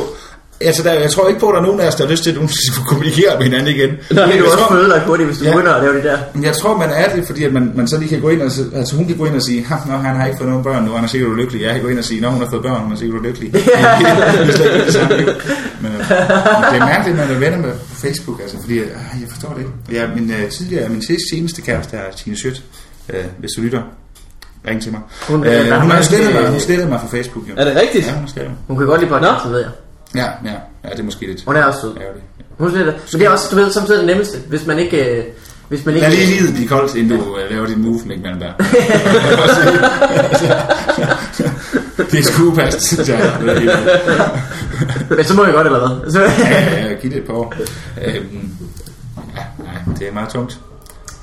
Altså, der, jeg tror ikke på, at der er nogen af os, der har lyst til, at nogen skal kommunikere med hinanden igen. Det du Jeg også tror- ødelagt hurtigt, hvis du Ja. begynder at lave det der. men Jeg tror, man er det, fordi at man, man så lige kan gå ind og, altså hun kan gå ind og sige, "Ha, nå, han har ikke fået nogen børn nu, han er sikkert ulykkelig. Jeg kan gå ind og sige, når hun har fået børn, hun er sikkert ulykkelig. Det er slet ikke det samme liv. Men, øh, men det er mærkeligt, når man er venner med på Facebook, altså, fordi øh, jeg forstår det ikke. Jeg, min, øh, tidligere, min sidste seneste kæreste er Tine Schødt, øh, hvis du lytter. Ring til mig. Hun- Hun, der er øh, hun har mange- slettet mig, hun mig fra Facebook. Jo. Er det rigtigt? Ja, hun har slettet mig. Hun kan godt lide podcasten, ved jeg. Ja, ja, ja, det er måske lidt Hun er også sød. ærgerligt. Hun siger det. Men det er også, du ved, samtidig det nemmeste. Hvis man ikke... øh, Hvis man ikke Lad lige livet blive koldt, inden du øh, laver din move, Nick Malmberg. det er sgu past, synes jeg. Er Men så må jeg godt, eller hvad? Så, Ja, ja, giv det et par år. Øhm, ja, nej, det er meget tungt.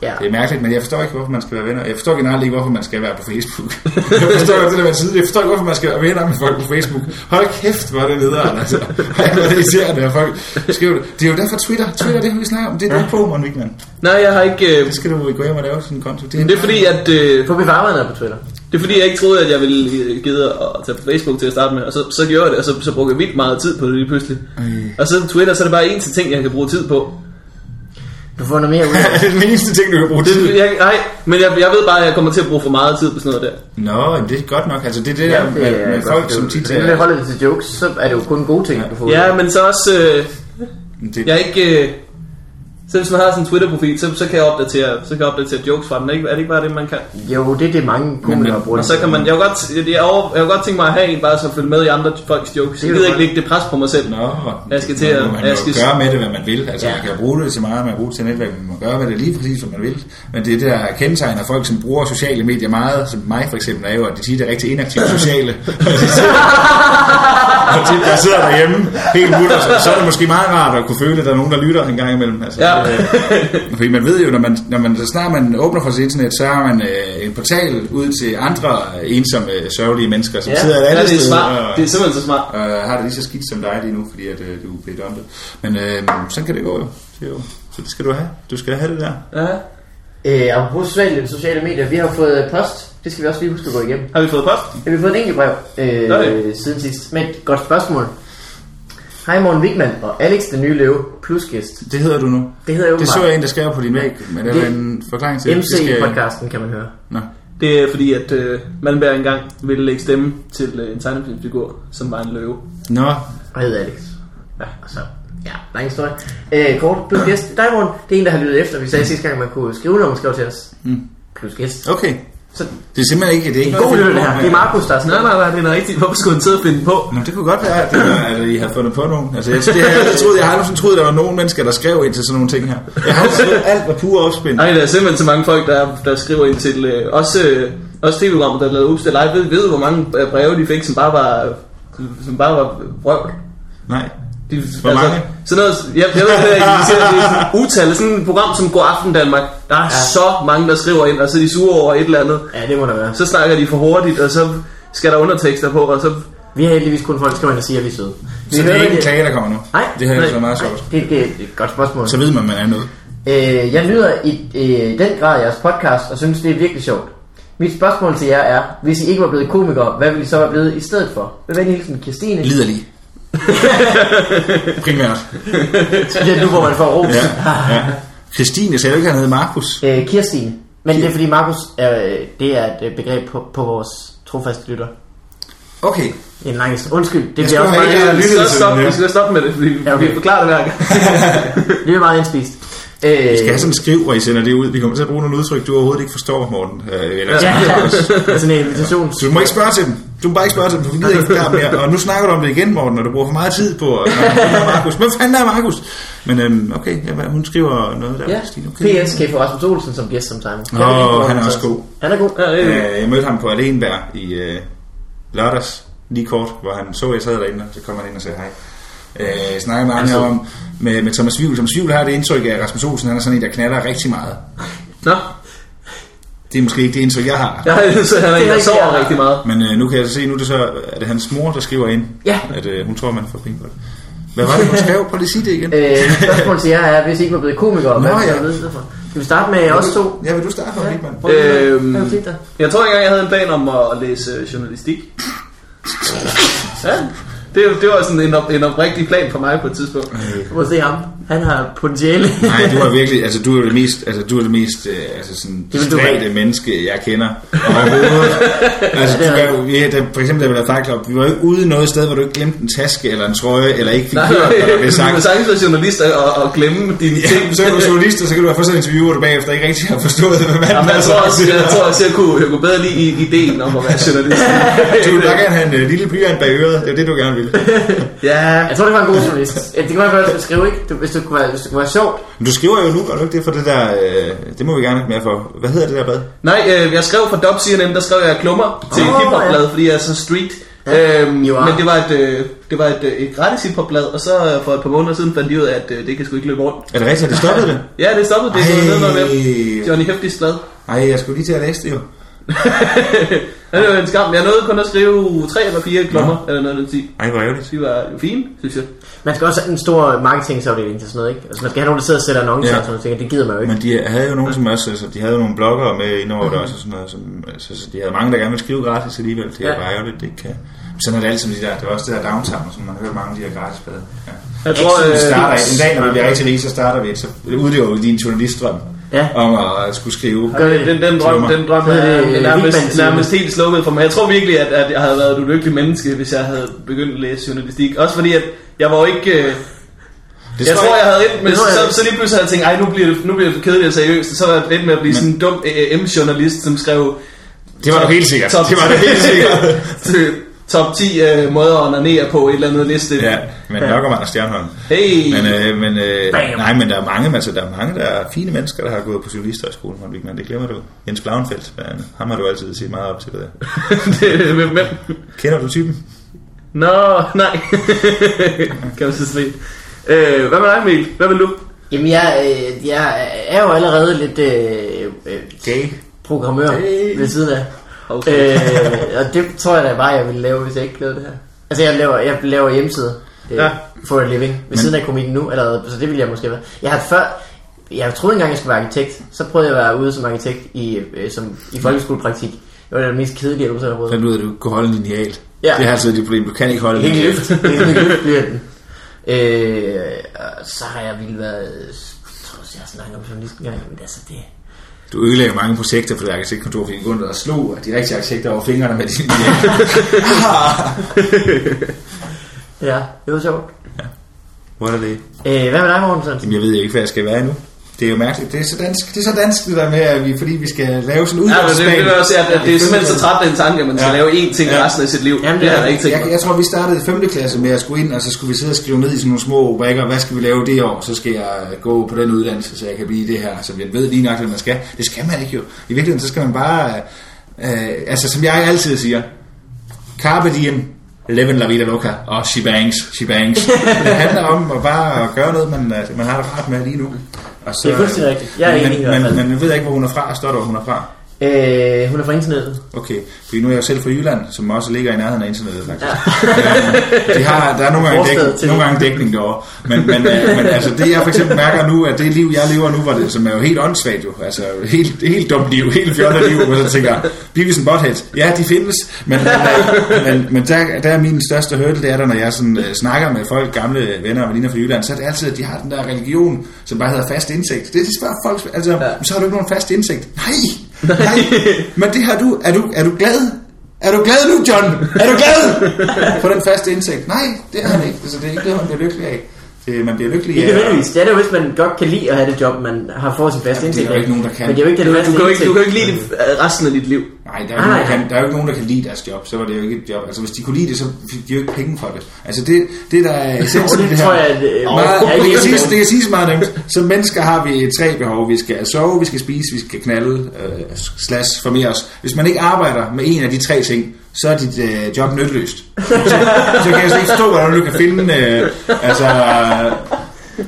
Ja. Det er mærkeligt, men jeg forstår ikke, hvorfor man skal være venner. Jeg forstår generelt ikke, hvorfor man skal være på Facebook. jeg forstår godt det der med side. Jeg forstår ikke, hvorfor man skal være venner med folk på Facebook. Hold kæft, hvor er det nederen, altså. Ej, hvor er det irriterende, at folk skriver det. Det er jo derfor Twitter. Twitter, det har vi snakket om. Det er ikke på, Mon Wigman. Nej, jeg har ikke... Øh, Det skal du gå hjem og lave sådan en konto. det er fordi, at... Øh, Få bevarerne på Twitter. det er fordi, jeg ikke troede, at jeg ville øh, gide at tage på Facebook til at starte med. Og så, så gjorde jeg det, og så, så brugte jeg vildt meget tid på det lige pludselig. Og så Twitter, så er det bare en til ting, jeg kan bruge tid på. Du får noget mere ud af det. det er den eneste ting, du kan bruge tid. Det, jeg, nej, men jeg, jeg ved bare, at jeg kommer til at bruge for meget tid på sådan noget der. Nå, det er godt nok. Altså, det er det Ja, der med, det med godt. folk, som tit Hvis man holder det til jokes, så er det jo kun gode ting, du får Ja, men så også... Øh, Det, jeg er ikke... Øh, så hvis man har sådan en Twitter-profil, så, så, kan jeg opdatere, så kan jeg opdatere jokes fra den. Ikke? Er det ikke bare det, man kan? Jo, det er det mange komikere men- bruger. Og så kan man... Jeg vil godt, jeg, over, jeg vil godt tænke mig at have en, bare så følge med i andre folks jokes. Det Jeg er gider ikke lægge det pres på mig selv. Nå, Jeg skal til at- Man, man jeg skal- gøre med det, hvad man vil. Altså, Ja. man kan bruge det til meget, man kan bruge det til netværk, man må gøre med det lige præcis, hvad man vil. Men det er det, der kendetegner folk, som bruger sociale medier meget, som mig for eksempel, er jo, at de tit er rigtig inaktive sociale. og tit, der sidder derhjemme helt mutter, så, så er det måske meget rart at kunne føle, at der er nogen, der lytter en gang imellem. Altså, Ja. Øh, fordi man ved jo, når man, når man så snart man åbner for sit internet, så har man øh, en portal ud til andre ensomme, sørgelige mennesker, som Ja. sidder et Ja, andet det er sted. smart. og- Det er simpelthen så smart. og har det lige så skidt som dig lige nu, fordi at, øh, du bliver dumpet. Men øh, sådan kan det gå jo. Det jo. Så det skal du have. Du skal have det der. Ja. Øh, apropos sociale, sociale medier, vi har fået post. Det skal vi også lige huske at gå igennem. Har vi fået post? Ja, vi har fået en enkelt brev øh, siden sidst. Men et godt spørgsmål. Hej Morten Wigman og Alex den nye løve plus gæst. Det hedder du nu. Det hedder jo Det så jeg en, der skrev på din væg, men er en forklaring til. det MC skal- i podcasten kan man høre. Nå. Det er fordi, at øh, Malmberg engang ville lægge stemme til øh, en tegnefilmsfigur, som var en løve. Nå, Og hedder Alex. Ja, og så... Ja, lang historie. Øh, kort plus gæst. Dig, Morten. Det er en, der har lyttet efter. Vi sagde sidste gang, man kunne skrive, når man skrev til os. Mm. Plus gæst. okay. Så Det er simpelthen ikke... Det er en ikke god noget, lytter, det her. Det er Markus, der er sådan Nej, nej, nej, det er rigtigt. Hvorfor skulle han sidde og finde på? Nå, det kunne godt være, at, det var, at I havde fundet på nogen. Altså, jeg, det, har jeg, altid troet, jeg har aldrig sådan troet, at der var nogen mennesker, der skrev ind til sådan nogle ting her. Jeg har troet, alt var pure opspind. Nej, der er simpelthen så mange folk, der, der skriver ind til... Øh, også, øh, også tv-programmer, der lavede Ups, live. Ved, ved du, hvor mange øh, breve de fik, som bare var... Som bare var vrøvl? Nej. De, Hvor mange? Sådan noget, jeg, jeg ved det, ikke, det er utal, sådan et program som God Aften Danmark. Der er ja. så mange, der skriver ind, og så er de sure over et eller andet. Ja, det må der være. Så snakker de for hurtigt, og så skal der undertekster på, og så... Vi har heldigvis kun folk, der skriver ind og siger, at vi er søde. Vi Så det er ikke en det- klage, der kommer nu. Nej, Det har jeg så meget sjovt. Det, det er et godt spørgsmål. Så ved man, man er noget. Øh, jeg nyder i øh, den grad jeres podcast, og synes, det er virkelig sjovt. Mit spørgsmål til jer er, hvis I ikke var blevet komikere, hvad ville I så være blevet i stedet for? Med venlig hilsen, Kirstine. Liderlig. Primært. Specielt nu, hvor man får ros. Ja, ja. Christine sagde du ikke, han hed Markus? Øh, Kirstine. Men det er fordi Markus er, øh, det er et øh, begreb på, på vores trofaste lytter. Okay. En lang. Undskyld, det Jeg bliver også meget, Vi skal stoppe, ja. vi skal stoppe med det, fordi Ja, okay. vi forklarer det hver gang. det bliver meget indspist. Øh, Vi skal have sådan en skriv, hvor I sender det ud. Vi kommer til at bruge nogle udtryk, du overhovedet ikke forstår, Morten. Øh, eller, Ja, ja. sådan en invitation. Så du må ikke spørge til dem. Du må bare ikke spørge til dem, for vi gider ikke forklare mere. Og nu snakker du om det igen, Morten, og du bruger for meget tid på Markus. Hvem fanden er Markus? Men øhm, okay, ja, hvad- hun skriver noget der. Ja. Okay. PS kan få Rasmus Olsen som gæst som time. Åh, han er også god. Han er god. Ja, er- Øh, jeg mødte ham på Alenberg i øh, lørdags, lige kort, hvor han så, at jeg sad derinde, og så kom han ind og sagde hej. Øh, jeg snakkede med ham Altså- om, med, med Thomas Vivl. Thomas Vivl har det indtryk af, at Rasmus Olsen han er sådan en, der knaller rigtig meget. Nå, Det er måske ikke det indtryk, jeg har. ja, så han er en, er der sover ja. rigtig meget. Men øh, nu kan jeg så se, nu er det så, er det hans mor, der skriver ind, Ja. at øh, hun tror, man får penge på det. Hvad var det, hun skrev? Prøv lige at sige det igen. Øh, spørgsmålet til jer er, hvis I ikke var blevet komikere, hvad ja. jeg vide det for? Skal vi starte med os to? Ja, vil du starte, Ja. Prøv lige at- Øhm? Jeg tror engang, jeg havde en plan om at læse øh, journalistik. Ja, det, det var sådan en, op, en oprigtig plan for mig på et tidspunkt. Du må se ham. Han har potentiale. Nej, du er virkelig, altså du er det mest, altså du er det mest, øh, altså sådan Det du være. menneske, jeg kender overhovedet. altså, Ja, du det er, jo- ja, der, for eksempel, da vi lavede Fight vi var jo ikke ude noget sted, hvor du ikke glemte en taske eller en trøje, eller ikke fik Nej, hørt, hvad der blev du kan sagt. sagtens være journalist og, og glemme dine Ja, ting. så er du journalist, og så kan du have fået sådan en interview, hvor du bagefter ikke rigtig har forstået, hvad manden Jamen, har jeg, tror sagt. også, jeg tror også, jeg kunne, jeg kunne bedre lide i- ideen om at være journalist. Du vil bare gerne have en øh, lille blyant bag øret, det er det, du gerne vil. ja, Jeg tror, det var en god journalist. Ja, Det kan man godt skrive, ikke? Du, hvis, det kunne være, hvis det kunne være sjovt. Men du skriver jo nu, gør du ikke det for det der, øh, det må vi gerne have mere for. Hvad hedder det der blad? Nej, øh, jeg skrev for Dub CNN, der skrev jeg klummer til oh, hiphopblad, fordi jeg er så street. Ja, øhm, men det var et, øh, det var et, øh, et gratis hiphopblad, og så øh, for et par måneder siden fandt de ud af, at øh, det kan sgu ikke løbe rundt. Er det rigtigt, at det stoppede det? Ja, det stoppede, det er gået ned noget med Ej. Johnny Heftis blad. Ej, jeg skulle lige til at læse det jo. Ja, det var en skam. Jeg nåede kun at skrive tre eller fire klummer, eller noget af den tid. Ej, hvor ærgerligt. De var jo fine, synes jeg. Man skal også have en stor marketingsafdeling til sådan noget, ikke? Altså, man skal have nogen, der sidder og sætter annoncer Ja. og sådan noget, det gider man jo ikke. Men de havde jo nogen, som også, altså, de havde jo nogle bloggere med indover det også, og sådan noget, som, altså, så de havde mange, der gerne ville skrive gratis alligevel. Det er Ja. ja. bare ærgerligt, det ikke kan. Sådan er det altid med de der, det er også det der downtown, som man hørt mange af de her gratis blade. Ja. Jeg Tror, vi øh, starter, en dag, når vi bliver rigtig rige, så starter vi, så udlever vi din journalistdrøm Ja. om at skulle skrive. Gør det. den, den, drøm, den drøm er det, øh, nærmest, nærmest helt slukket for mig. Jeg tror virkelig, at, at jeg havde været et ulykkeligt menneske, hvis jeg havde begyndt at læse journalistik. Også fordi, at jeg var jo ikke... Øh, Det jeg tror, jeg havde et, men det så, jeg- så, så lige pludselig havde jeg tænkt, ej, nu bliver det, nu bliver det for kedeligt og seriøst. Så var jeg lidt med at blive sådan en dum øh, M-journalist, som skrev det var du helt sikkert. top, Det var det helt sikkert. Top 10 øh, måder at onanere på et eller andet liste. Ja, men Nørkermann og Stjernholm. Hey! Men, øh, men øh, Bam. nej, men der er mange, altså, der er mange, der er fine mennesker, der har gået på journalisterskolen, Morten Wigman. Det glemmer du. Jens Blauenfeldt, han, ham har du altid set meget op til det der. det, hvem? Kender du typen? Nå, nej. kan man så slet. Øh, hvad med dig, Emil? Hvad vil du? Jamen, jeg, øh, jeg er jo allerede lidt øh, øh, Gay. programmør Hey. ved siden af. Okay. Øh, og det tror jeg da bare, jeg ville lave, hvis jeg ikke lavede det her. Altså, jeg laver, jeg laver hjemmesider øh, Ja. for a living ved Men- siden af komikken nu, allerede, så det ville jeg måske være. Jeg har før, jeg troede engang, jeg skulle være arkitekt. Så prøvede jeg at være ude som arkitekt i, øh, som, i folkeskolepraktik. Det var det mest kedelige, jeg har prøvet. Fandt ud af, at du kunne holde en lineal. Ja. Det er altid dit problem. Du kan ikke holde en lineal. løft. Løft bliver den. Øh, så har jeg ville været... Jeg tror også, jeg har snakket om journalisten engang, men altså det... Du ødelagde mange projekter for det arkitektkontor, fordi du og slog de rigtige arkitekter over fingrene med din lineal. Ja, det var sjovt. Hvor er det? Øh, hvad med dig, Morten? Jamen, jeg ved ikke, hvad jeg skal være endnu. Det er jo mærkeligt. Det er så dansk, det er så dansk det der med, at vi, fordi vi skal lave sådan en Ja, men det, vil også at, at det er simpelthen så træt af en tanke, at man skal Ja. lave én ting Ja. resten af sit liv. Jamen, det det er- jeg ikke Jeg, jeg tror, vi startede i 5. klasse med at skulle ind, og så skulle vi sidde og skrive ned i sådan nogle små rubrikker, hvad skal vi lave det år, så skal jeg gå på den uddannelse, så jeg kan blive det her, så jeg ved lige nok, hvad man skal. Det skal man ikke jo. I virkeligheden, så skal man bare, øh, altså som jeg altid siger, carpe diem, live in la vida loca, og she bangs, she bangs. det handler om at bare gøre noget, man, man har det rart med lige nu. Og så, Det er fuldstændig rigtigt. Jeg er men, enig men, men, men jeg ved ikke, hvor hun er fra. Står der, hvor hun er fra? Øh, hun er fra internettet. Okay, fordi nu er jeg selv fra Jylland, som også ligger i nærheden af internettet faktisk. Ja. de har, der er nogle gange, dæk, nogle gange dækning derovre. Men, men, øh, men altså det jeg for eksempel mærker nu, at det liv jeg lever nu, var det, som er jo helt åndssvagt jo. Altså helt, helt dumt liv, helt fjollet liv, hvor jeg tænker, Beavis and Butthead, ja de findes, men, men, øh, men, men der, der er min største hurdle, det er der, når jeg sådan, uh, snakker med folk, gamle venner og veninder fra Jylland, så er det altid, at de har den der religion, som bare hedder fast indsigt. Det er de spørger folk, altså, ja. så har du ikke nogen fast indsigt. Nej, nej, men det har du, er du, er du glad? Er du glad nu, John? Er du glad for den faste indsigt? Nej, det er han ikke. Altså, det er ikke det, man bliver lykkelig af. Det, man bliver lykkelig Ikke af. nødvendigvis. Det er det hvis man godt kan lide at have det job, man har fået sin faste Jamen, det er indtægt. jo ikke nogen, der kan. Men det er jo ikke den Du, du, kan ikke, du kan jo ikke indtægt. lide det øh, resten af dit liv. Nej, der er, jo ikke nogen, der, kan, der er jo ikke nogen, der kan lide deres job. Så var det jo ikke et job. Altså, hvis de kunne lide det, så fik de jo ikke penge for det. Altså, det, det der er essensen det det tror her. jeg, at, øh, Meget, jeg er det, kan siges, det kan siges meget nemt. Som mennesker har vi tre behov. Vi skal sove, vi skal spise, vi skal knalde, øh, slash formere os. Hvis man ikke arbejder med en af de tre ting, så er dit øh, job nytteløst. Så, så kan jeg slet ikke forstå, hvordan du kan finde... Øh, altså,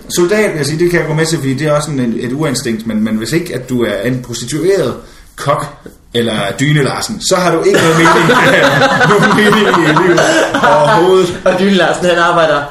soldat, jeg sige, det kan jeg gå med til, fordi det er også en, et uinstinkt, men, men hvis ikke, at du er en prostitueret kok, eller dyne Larsen, så har du ikke noget mening, nogen mening i livet overhovedet. Og Dyne Larsen, han arbejder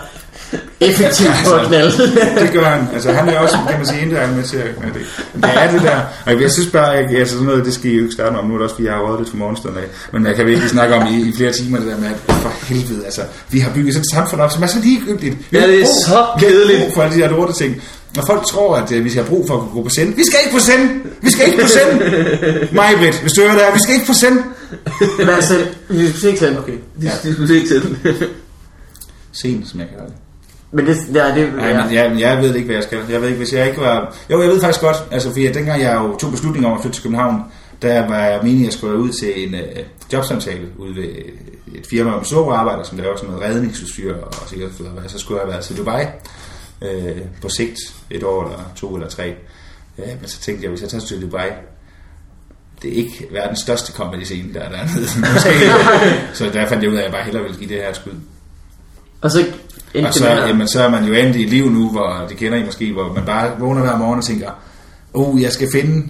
effektivt på at knalde. Det gør han. Altså, han er også, kan man sige, indirekte med til at med det. Men det er det der. Og jeg synes bare, at altså, sådan noget, det skal I jo ikke starte om. Nu er det også, fordi jeg har røget lidt for morgenstunden af. Men jeg kan virkelig snakke om i, i flere timer, det der med, at for helvede, altså, vi har bygget sådan et samfund op, som er så ligegyldigt. Vi Ja, det er så kedeligt. for alle de her lorte ting. Og folk tror, at uh, vi skal have brug for at kunne gå på send. Vi skal ikke på send! Vi skal ikke på send! Majbrit, hvis du hører det her, vi skal ikke på send! Vi skal ikke selv. Okay. De, de skulle se til den. Sen, som jeg kalder det. Men det, ja, det, ja. men jeg, jeg ved ikke, hvad jeg skal. Jeg ved ikke, hvis jeg ikke var... Jo, jeg ved faktisk godt, altså fordi dengang jeg jo tog beslutningen om at flytte til København, der var jeg meningen, at jeg skulle ud til en uh, jobsamtale ude ved et firma om sovearbejder, som laver sådan noget redningsudstyr og sikkerhedsfødder. Så skulle jeg være til Dubai øh, på sigt, et år eller to eller tre. Ja, men så tænkte jeg, hvis jeg tager til Dubai, det er ikke verdens største comedy scene, der er dernede. Så der fandt jeg ud af, at jeg bare hellere ville give det her skud. Og så Og så, jamen, så er man jo endt i et liv nu, hvor det kender I måske, hvor man bare vågner hver morgen og tænker, oh, jeg skal finde,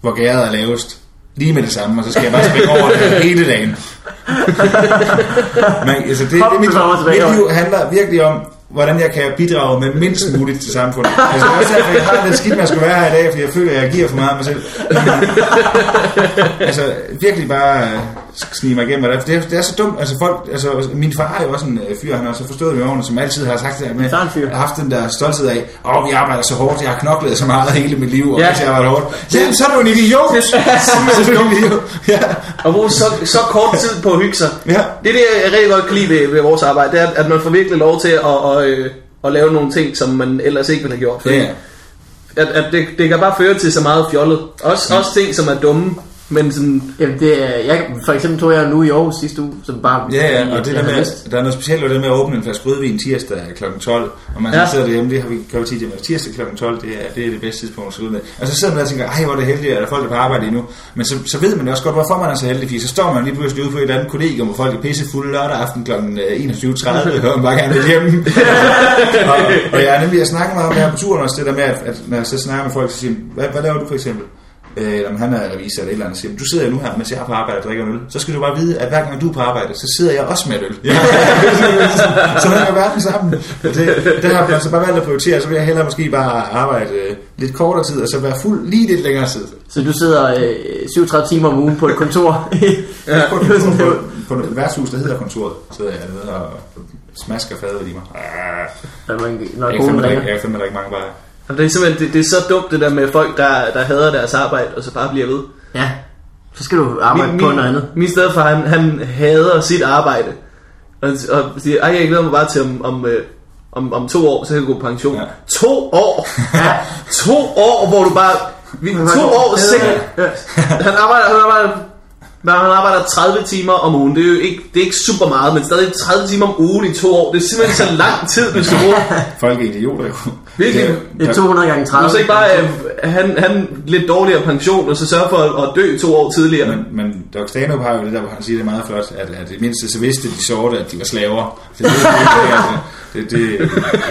hvor gæret er lavest. Lige med det samme, og så skal jeg bare springe over det hele dagen. Men, altså, det, det, mit, mit liv handler virkelig om, hvordan jeg kan bidrage med mindst muligt til samfundet. Altså, det er også derfor, jeg har lidt skidt at skulle være her i dag, fordi jeg føler, at jeg giver for meget af mig selv. altså, virkelig bare øh, snige mig igennem. og Det er, det er så dumt. Altså, folk, altså, min far er jo også en øh, fyr, han har så forstået det med årene, som altid har sagt det her med, Så har haft den der stolthed af, åh, oh, vi arbejder så hårdt, jeg har knoklet så meget hele mit liv, og Ja. ja. jeg arbejder hårdt. Ja, så er du en idiot. så er du en idiot. Ja. Og bruge så, så kort tid på at hygge sig. Ja. Det er det, jeg rigtig godt kan lide ved, ved vores arbejde, det er, at man får virkelig lov til at, at, øh, at lave nogle ting, som man ellers ikke ville have gjort. Fordi Ja. at, at det, det kan bare føre til så meget fjollet. Også, også ting, som er dumme, men sådan... Jamen det er, jeg, for eksempel tog jeg nu i Aarhus sidste uge, som bare... Ja, ja, og jeg det der med, lyst. der er noget specielt ved det med at åbne en flaske rødvin tirsdag kl. 12, og man Ja. sidder derhjemme, det har vi gjort tit, men tirsdag kl. 12, det er, det er det bedste tidspunkt at slutte med. Og så sidder man der og tænker, ej, hvor er det heldigt, at der er folk, der er på arbejde endnu. Men så, så ved man også godt, hvorfor man er så heldig, fordi så står man lige pludselig ude på et eller andet kollegium, hvor folk er pissefulde lørdag aften kl. 21.30, og man bare gerne vil hjem. og, og, jeg er nemlig, jeg snakker meget om det her på turen også, det der med, at, at når jeg så snakker med folk, så siger, hvad, hvad laver du for eksempel? Øh, om han er revisor eller et eller andet, siger, du sidder jo nu her, mens jeg er på arbejde og drikker en øl. Så skal du bare vide, at hver gang du er på arbejde, så sidder jeg også med et øl. Ja. så hænger verden sammen. Og Det, det har jeg så bare valgt at prioritere, så vil jeg hellere måske bare arbejde øh, lidt kortere tid, og så være fuld lige lidt længere tid. Så du sidder øh, 37 timer om ugen på et kontor. Ja. På, på, på, på et værtshus, der hedder kontoret, sidder jeg dernede og smasker fadet i mig. Ah, jeg konen fandme ringer. ikke- jeg kan fandme ikke mange bare. Og det er simpelthen det, det er så dumt, det der med folk, der, der hader deres arbejde, og så bare bliver ved. Ja, så skal du arbejde min, på min, noget andet. Min stedfar, han, han hader sit arbejde. Og, og siger, ej, jeg glæder mig bare til om, om, øh, om, om to år, så kan jeg gå på pension. Ja. Ja. To år! Ja. to år, hvor du bare... Vi, to år sikkert. Han arbejder, han arbejder men han arbejder 30 timer om ugen. Det er jo ikke, det er ikke super meget, men stadig 30 timer om ugen i to år. Det er simpelthen så lang tid, hvis du bruger. Folk er idioter jo. Virkelig. Det- Det er 200 gange Du 30. så ikke bare øh, han, han lidt dårligere pension, og så sørge for at, at dø to år tidligere. Men, men Doc Stanhope har jo det der, hvor han siger det er meget flot, at, at det mindste så vidste de sorte, at de var slaver. Så det, det, det, det, det, det, er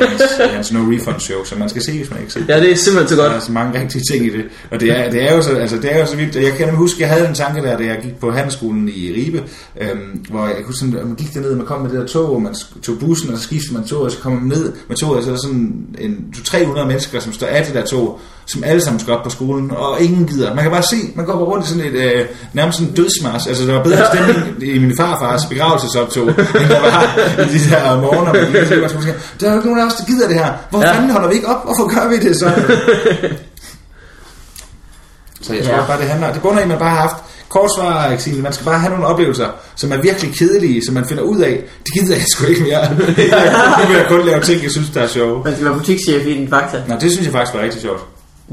hans, hans no refund show, som man skal se, hvis man ikke ser Ja, det er simpelthen så Der godt. er så mange rigtige ting i det. Og det er, det er, jo, så, altså, det er jo så vildt. Jeg kan huske, jeg havde en tanke der, da jeg gik på handelsskolen i Ribe, øhm, hvor jeg kunne sådan, man gik derned, man kom med det der tog, og man tog bussen, og så skiftede man tog, og så kom man ned med toget, og så er der sådan en 200-300 mennesker, som står af det der tog, som alle sammen skal op på skolen, og ingen gider. Man kan bare se, man går rundt i sådan et, øh, nærmest sådan en dødsmars. Altså, der var bedre stemning i min farfars begravelsesoptog, end der var i de der morgener. Var man sådan, der er jo ikke nogen af os, der gider det her. Hvorfor Ja. fanden holder vi ikke op? Hvorfor gør vi det så? Så jeg tror Ja. bare, det handler Det bunder i, at man bare har haft korsvarer, Axel. Man skal bare have nogle oplevelser, som er virkelig kedelige, som man finder ud af. Det gider jeg sgu ikke mere. nu vil jeg kun lave ting, jeg synes, der er sjove. Man skal være butikschef i din fakta. Nå, det synes jeg faktisk var rigtig sjovt.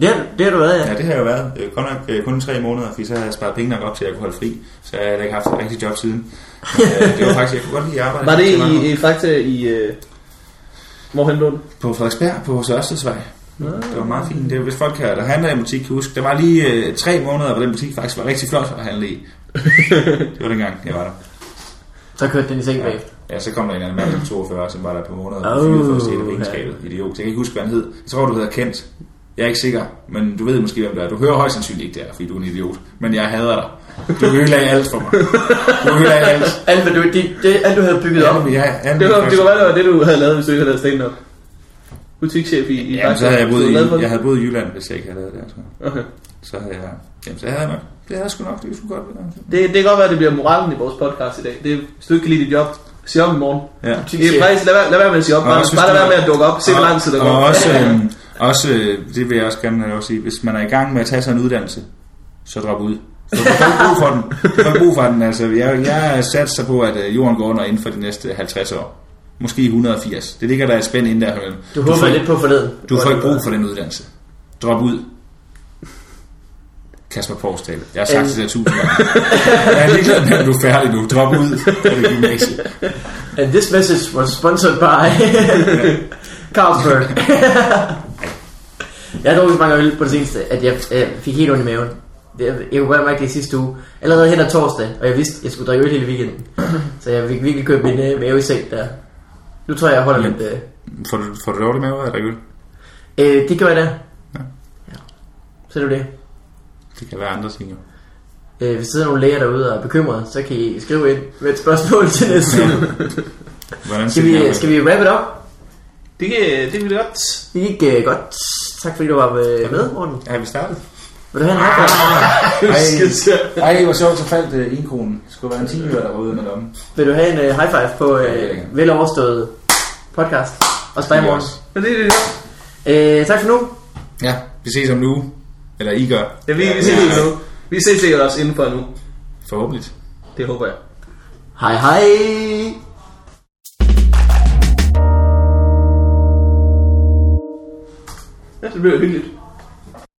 Det, har- det har du været, ja. Ja, det har jeg jo været. Øh, Kun, nok, øh, kun tre måneder, fordi så har jeg sparet penge nok op til, at jeg kunne holde fri. Så jeg har ikke haft et rigtigt job siden. Øh, det var faktisk, jeg kunne godt lide at arbejde. Var det år. i, i Fakta i... Øh, hvorhen? På Frederiksberg på Sørstedsvej. Det var meget fint. Det var, hvis folk her, der handler i en butik, kan huske, der var lige øh, tre måneder, hvor den butik faktisk var rigtig flot at handle i. det var dengang, jeg var der. Så kørte den i seng bagefter. Ja, så kom der en anden mand på 42, som var der på måneder og Oh, fyret for at stjæle regnskabet. Idiot. Jeg kan ikke huske, hvad han hed. Jeg tror, du hedder Kent. Jeg er ikke sikker, men du ved måske, hvem det er. Du hører højst sandsynligt ikke der, fordi du er en idiot. Men jeg hader dig. Du ødelagde alt for mig. Du ødelagde alt. Alt, hvad du, det, det, alt, du havde bygget op. Ja, ja, alt Det var, det var, det var det, du havde lavet, hvis du ikke havde lavet stand-up. Butikschef i, i Jamen, så havde jeg Du boet i, det? jeg havde boet i Jylland, hvis jeg ikke havde lavet det. Altså. Okay. Så havde jeg, jamen, så havde jeg nok. Det havde jeg sgu nok, det skulle godt være. Det, det kan godt være, at det bliver moralen i vores podcast i dag. Det, er- hvis du ikke kan lide dit job, sig op i morgen. Ja. Det er faktisk, lad, være, lad være med at sige op. Og Bare, bare lad være med at dukke op. Se, hvor lang tid der og går. også, øhm, også, øh, det vil jeg også gerne have sige, hvis man er i gang med at tage sig en uddannelse, så drop ud. Så du får ikke brug for den. Du får ikke brug for den. Altså, jeg, jeg satser på, at øh, jorden går under inden for de næste 50 år. Måske 180. Det ligger der et spænd inden der. Du håber får, lidt på forleden. Du får ikke brug for den uddannelse. Drop ud. Kasper Porsdal. Jeg har sagt det der tusind gange. Jeg er ligeglad med, at du er færdig nu. Drop ud af det gymnasie. And this message was sponsored by Carlsberg. jeg har drukket så mange øl på det seneste, at jeg, jeg fik helt ondt i maven. Det, jeg kunne godt mærke det i sidste uge. Allerede hen ad torsdag, og jeg vidste, at jeg skulle drikke øl hele weekenden. Så jeg fik virkelig købt min øh, mave i seng der. Nu tror jeg, jeg holder lidt... Øh, Får du, får du dårlig mave af at drikke øl? øh, det gør jeg da. Ja. ja. Så er det det. Det kan være andre ting jo. Øh, hvis der sidder nogle læger derude og er bekymrede, så kan I skrive ind med et spørgsmål til næste uge. Skal vi, skal vi wrap it up? Det, kan, det kan vi da godt. Det gik uh, godt. Tak fordi du var øh, med, Morten. Ja, vi startet. Vil du have en five? Ej, ej hvor sjovt, så faldt uh, enkronen. Det skulle være en 10 der var ude med dem. Vil du have en uh, high five på det uh, vel overstået podcast? Og dig, Morten. Ja, det er det godt. Uh, tak for nu. Ja, vi ses om nu. Eller I gør. Ja, vi, vi ses nu. Vi ses sikkert også inden for nu. Forhåbentlig. Det håber jeg. Hej hej. Ja, det bliver hyggeligt.